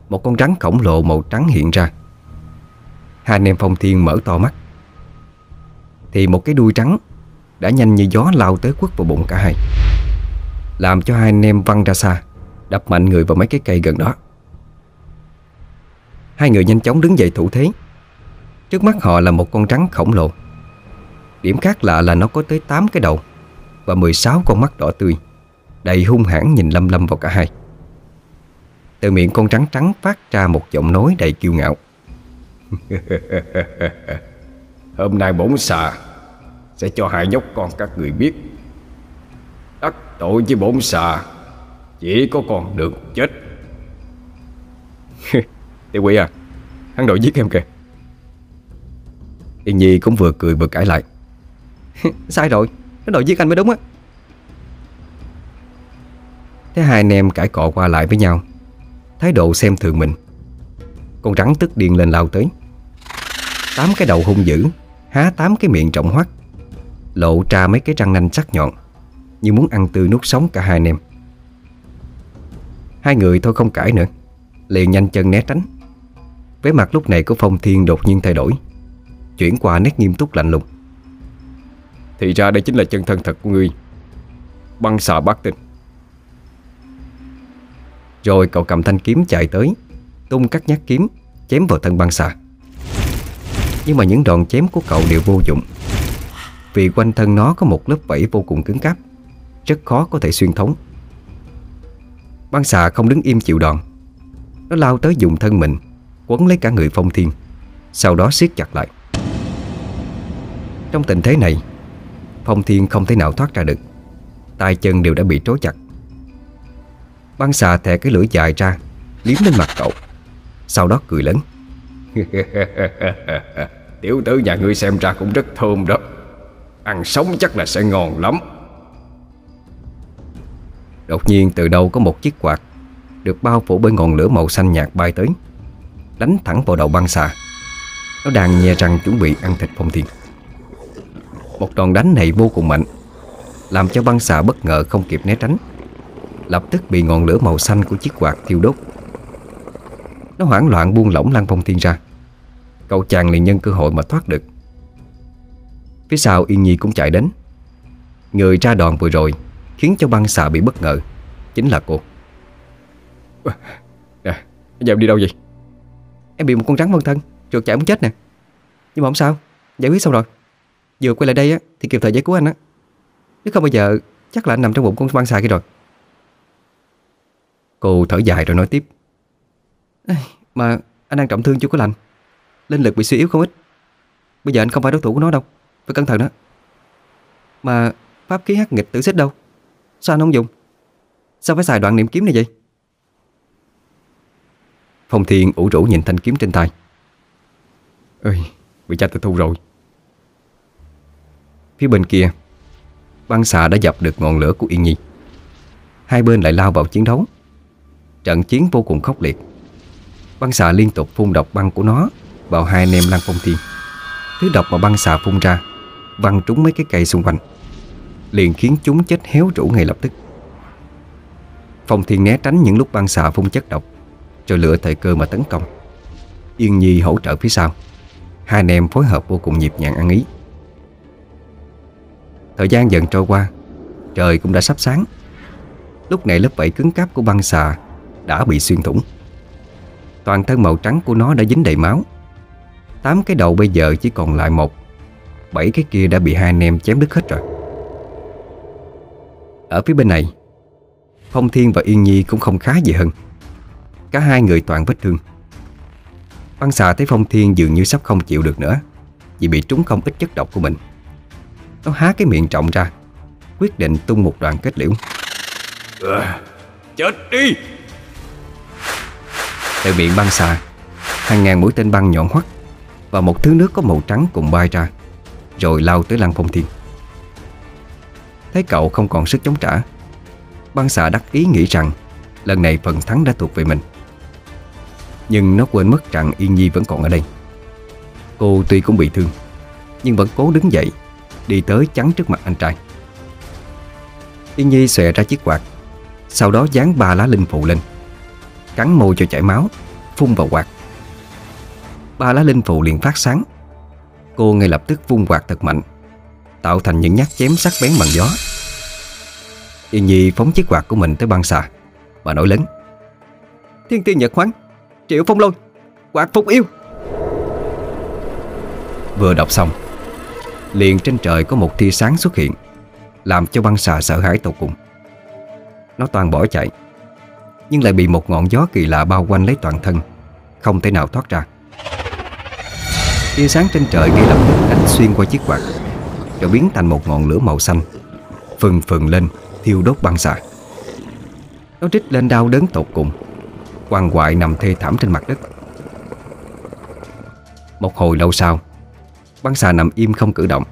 Một con rắn khổng lồ màu trắng hiện ra. Hai anh em phong thiên mở to mắt. Thì một cái đuôi trắng Đã nhanh như gió lao tới quất vào bụng cả hai. Làm cho hai anh em văng ra xa Đập mạnh người vào mấy cái cây gần đó Hai người nhanh chóng đứng dậy thủ thế. Trước mắt họ là một con rắn khổng lồ. Điểm khác lạ là nó có tới 8 cái đầu Và 16 con mắt đỏ tươi Đầy hung hãn nhìn lâm lâm vào cả hai. Từ miệng con rắn trắng phát ra một giọng nói đầy kiêu ngạo. Hôm nay bổn xà Sẽ cho hai nhóc con các người biết. Đắc tội với bổn xà Chỉ có con được chết Tiểu quỷ à Hắn đội giết em kìa. Yên Nhi cũng vừa cười vừa cãi lại. Sai rồi, Nó đòi giết anh mới đúng á. Thế hai anh em cãi cọ qua lại với nhau. Thái độ xem thường mình. Con rắn tức điên lên lao tới. Tám cái đầu hung dữ, Há tám cái miệng trọng hoắt Lộ ra mấy cái răng nanh sắc nhọn, Như muốn ăn tươi nuốt sống cả hai anh em. Hai người thôi không cãi nữa, Liền nhanh chân né tránh. Vẻ mặt lúc này của Phong Thiên đột nhiên thay đổi. Chuyển qua nét nghiêm túc lạnh lùng. Thì ra đây chính là chân thân thật của ngươi. Băng xà bát tinh. Rồi cậu cầm thanh kiếm chạy tới Tung các nhát kiếm Chém vào thân băng xà. Nhưng mà những đòn chém của cậu đều vô dụng. Vì quanh thân nó có một lớp vảy vô cùng cứng cáp Rất khó có thể xuyên thống Băng xà không đứng im chịu đòn. Nó lao tới dùng thân mình Quấn lấy cả người phong thiên, Sau đó siết chặt lại. Trong tình thế này, Phong thiên không thể nào thoát ra được. Tay chân đều đã bị trói chặt. Băng xà thè cái lưỡi dài ra, Liếm lên mặt cậu, Sau đó cười lớn. Tiểu tử nhà ngươi xem ra cũng rất thơm đó. Ăn sống chắc là sẽ ngon lắm. Đột nhiên từ đâu có một chiếc quạt Được bao phủ bởi ngọn lửa màu xanh nhạt bay tới. Đánh thẳng vào đầu băng xà. Nó đang nhe răng chuẩn bị ăn thịt phong thiên. Một đòn đánh này vô cùng mạnh Làm cho băng xà bất ngờ không kịp né tránh. Lập tức bị ngọn lửa màu xanh của chiếc quạt thiêu đốt. Nó hoảng loạn buông lỏng lăng phong thiên ra. Cậu chàng liền nhân cơ hội mà thoát được. Phía sau Yên Nhi cũng chạy đến. Người ra đòn vừa rồi Khiến cho băng xà bị bất ngờ Chính là cô. À, giờ em đi đâu vậy? Em bị một con rắn vân thân Trượt chạy muốn chết nè. Nhưng mà không sao Giải quyết xong rồi. Vừa quay lại đây á Thì kịp thời giải cứu anh á. Nếu không bây giờ Chắc là anh nằm trong bụng con băng xà kia rồi. Cô thở dài rồi nói tiếp. Ê, Mà anh đang trọng thương chưa có lành. Linh lực bị suy yếu không ít. Bây giờ anh không phải đối thủ của nó đâu Phải cẩn thận đó. Mà pháp khí hắc nghịch tử xích đâu? Sao anh không dùng? Sao phải xài đoạn niệm kiếm này vậy Phong Thiên ủ rũ nhìn thanh kiếm trên tay. Ơi, Bị cha tôi thu rồi. Phía bên kia, Băng xà đã dập được ngọn lửa của Yên Nhi. Hai bên lại lao vào chiến đấu. Trận chiến vô cùng khốc liệt. Băng xà liên tục phun độc băng của nó Vào hai anh em Lăng Phong Thiên. Thứ độc mà băng xà phun ra, Văng trúng mấy cái cây xung quanh, Liền khiến chúng chết héo rũ ngay lập tức. Phong Thiên né tránh những lúc băng xà phun chất độc. Rồi lựa thời cơ mà tấn công. Yên Nhi hỗ trợ phía sau. Hai anh em phối hợp vô cùng nhịp nhàng ăn ý. Thời gian dần trôi qua, Trời cũng đã sắp sáng. Lúc này lớp vảy cứng cáp của băng xà Đã bị xuyên thủng. Toàn thân màu trắng của nó đã dính đầy máu. Tám cái đầu bây giờ chỉ còn lại một. Bảy cái kia đã bị hai anh em chém đứt hết rồi. Ở phía bên này, Phong Thiên và Yên Nhi cũng không khá gì hơn. Cả hai người toàn vết thương. Băng xà thấy Phong Thiên dường như sắp không chịu được nữa Vì bị trúng không ít chất độc của mình. Nó há cái miệng trọng ra Quyết định tung một đoạn kết liễu. À, Chết đi! Từ miệng băng xà Hàng ngàn mũi tên băng nhọn hoắt Và một thứ nước có màu trắng cùng bay ra Rồi lao tới Lăng Phong Thiên. Thấy cậu không còn sức chống trả Băng xà đắc ý nghĩ rằng Lần này phần thắng đã thuộc về mình nhưng nó quên mất rằng Yên Nhi vẫn còn ở đây. Cô tuy cũng bị thương, Nhưng vẫn cố đứng dậy, Đi tới chắn trước mặt anh trai. Yên Nhi xòe ra chiếc quạt, Sau đó dán ba lá linh phụ lên, Cắn môi cho chảy máu, Phun vào quạt. Ba lá linh phụ liền phát sáng. Cô ngay lập tức vung quạt thật mạnh, Tạo thành những nhát chém sắc bén bằng gió. Yên Nhi phóng chiếc quạt của mình tới băng xà Và nổi lớn. Thiên tiên nhật khoáng Triệu phong lôi, Quạt phục yêu. Vừa đọc xong, Liền trên trời có một tia sáng xuất hiện, Làm cho băng xà sợ hãi tột cùng. Nó toàn bỏ chạy, Nhưng lại bị một ngọn gió kỳ lạ bao quanh lấy toàn thân, Không thể nào thoát ra. Tia sáng trên trời ngay lập tức đánh xuyên qua chiếc quạt, Rồi biến thành một ngọn lửa màu xanh, Phừng phừng lên, Thiêu đốt băng xà. Nó trích lên đau đớn tột cùng quằn quại nằm thê thảm trên mặt đất. Một hồi lâu sau, Băng xà nằm im không cử động.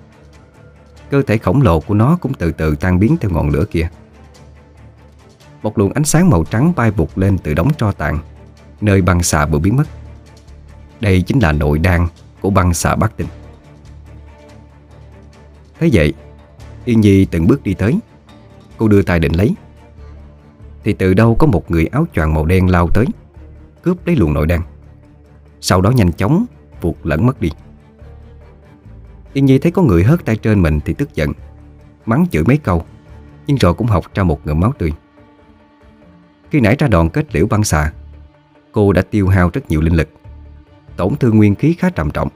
Cơ thể khổng lồ của nó cũng từ từ tan biến theo ngọn lửa kia. Một luồng ánh sáng màu trắng bay vụt lên từ đống tro tàn, Nơi băng xà vừa biến mất. Đây chính là nội đan của băng xà Bắc Tinh. Thế vậy, Yên Nhi từng bước đi tới. Cô đưa tay định lấy. Thì từ đâu có một người áo choàng màu đen lao tới, Cướp lấy luồng nội đan. Sau đó nhanh chóng vụt lẫn mất đi. Yên Nhi thấy có người hớt tay trên mình thì tức giận, Mắng chửi mấy câu, Nhưng rồi cũng học ra một ngụm máu tươi. Khi nãy ra đòn kết liễu băng xà, Cô đã tiêu hao rất nhiều linh lực, Tổn thương nguyên khí khá trầm trọng.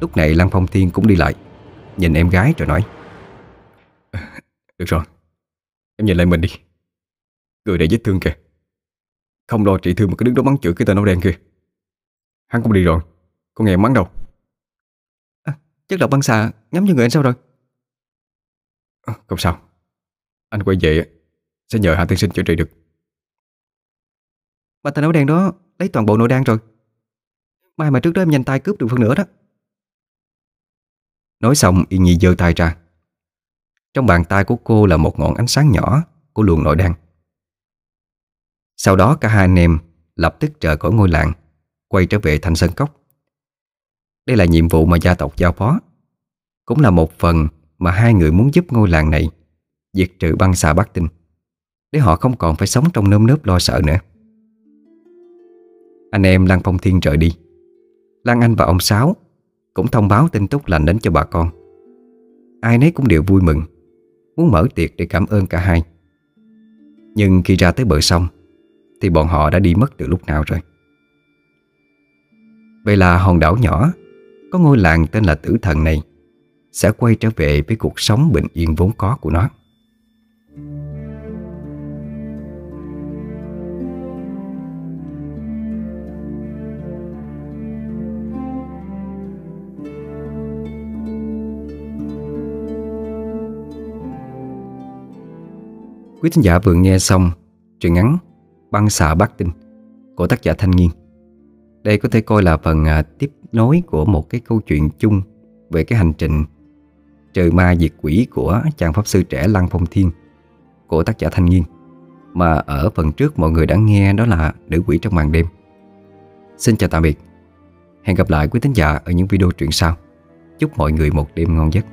Lúc này Lăng Phong Thiên cũng đi lại, Nhìn em gái rồi nói, Được rồi, Em nhìn lại mình đi. Người đã vết thương kìa. Không lo trị thương mà cứ đứng đó mắng chửi cái tên áo đen kia. Hắn cũng đi rồi. Có nghe mắng đâu. À, Chất độc băng xà nhắm vô người anh sao rồi? À, Không sao. Anh quay về Sẽ nhờ Hạ Tiên Sinh chữa trị được. Mà tên áo đen đó Lấy toàn bộ nội đan rồi. Mai mà trước đó em nhanh tay cướp được phần nữa đó. Nói xong Yên Nhi giơ tay ra. Trong bàn tay của cô là một ngọn ánh sáng nhỏ Của luồng nội đan sau đó cả hai anh em Lập tức rời khỏi ngôi làng, Quay trở về thành sân cốc. Đây là nhiệm vụ mà gia tộc giao phó. Cũng là một phần Mà hai người muốn giúp ngôi làng này Diệt trừ băng xà Bắc Tinh, Để họ không còn phải sống trong nơm nớp lo sợ nữa. Anh em Lăng Phong Thiên rời đi. Lan Anh và ông Sáu Cũng thông báo tin tốt lành đến cho bà con. Ai nấy cũng đều vui mừng, Muốn mở tiệc để cảm ơn cả hai. Nhưng khi ra tới bờ sông thì bọn họ đã đi mất từ lúc nào rồi. Vậy là hòn đảo nhỏ, Có ngôi làng tên là Tử Thần này, Sẽ quay trở về với cuộc sống bình yên vốn có của nó. Quý thính giả vừa nghe xong truyện ngắn Băng xà bát Tinh của tác giả Thanh Nghiên. Đây có thể coi là phần à, tiếp nối của một cái câu chuyện chung Về cái hành trình trời ma diệt quỷ của chàng pháp sư trẻ Lăng Phong Thiên Của tác giả Thanh Nghiên, Mà ở phần trước mọi người đã nghe đó là Nữ quỷ trong màn đêm. Xin chào tạm biệt. Hẹn gặp lại quý thính giả ở những video truyện sau. Chúc mọi người một đêm ngon giấc.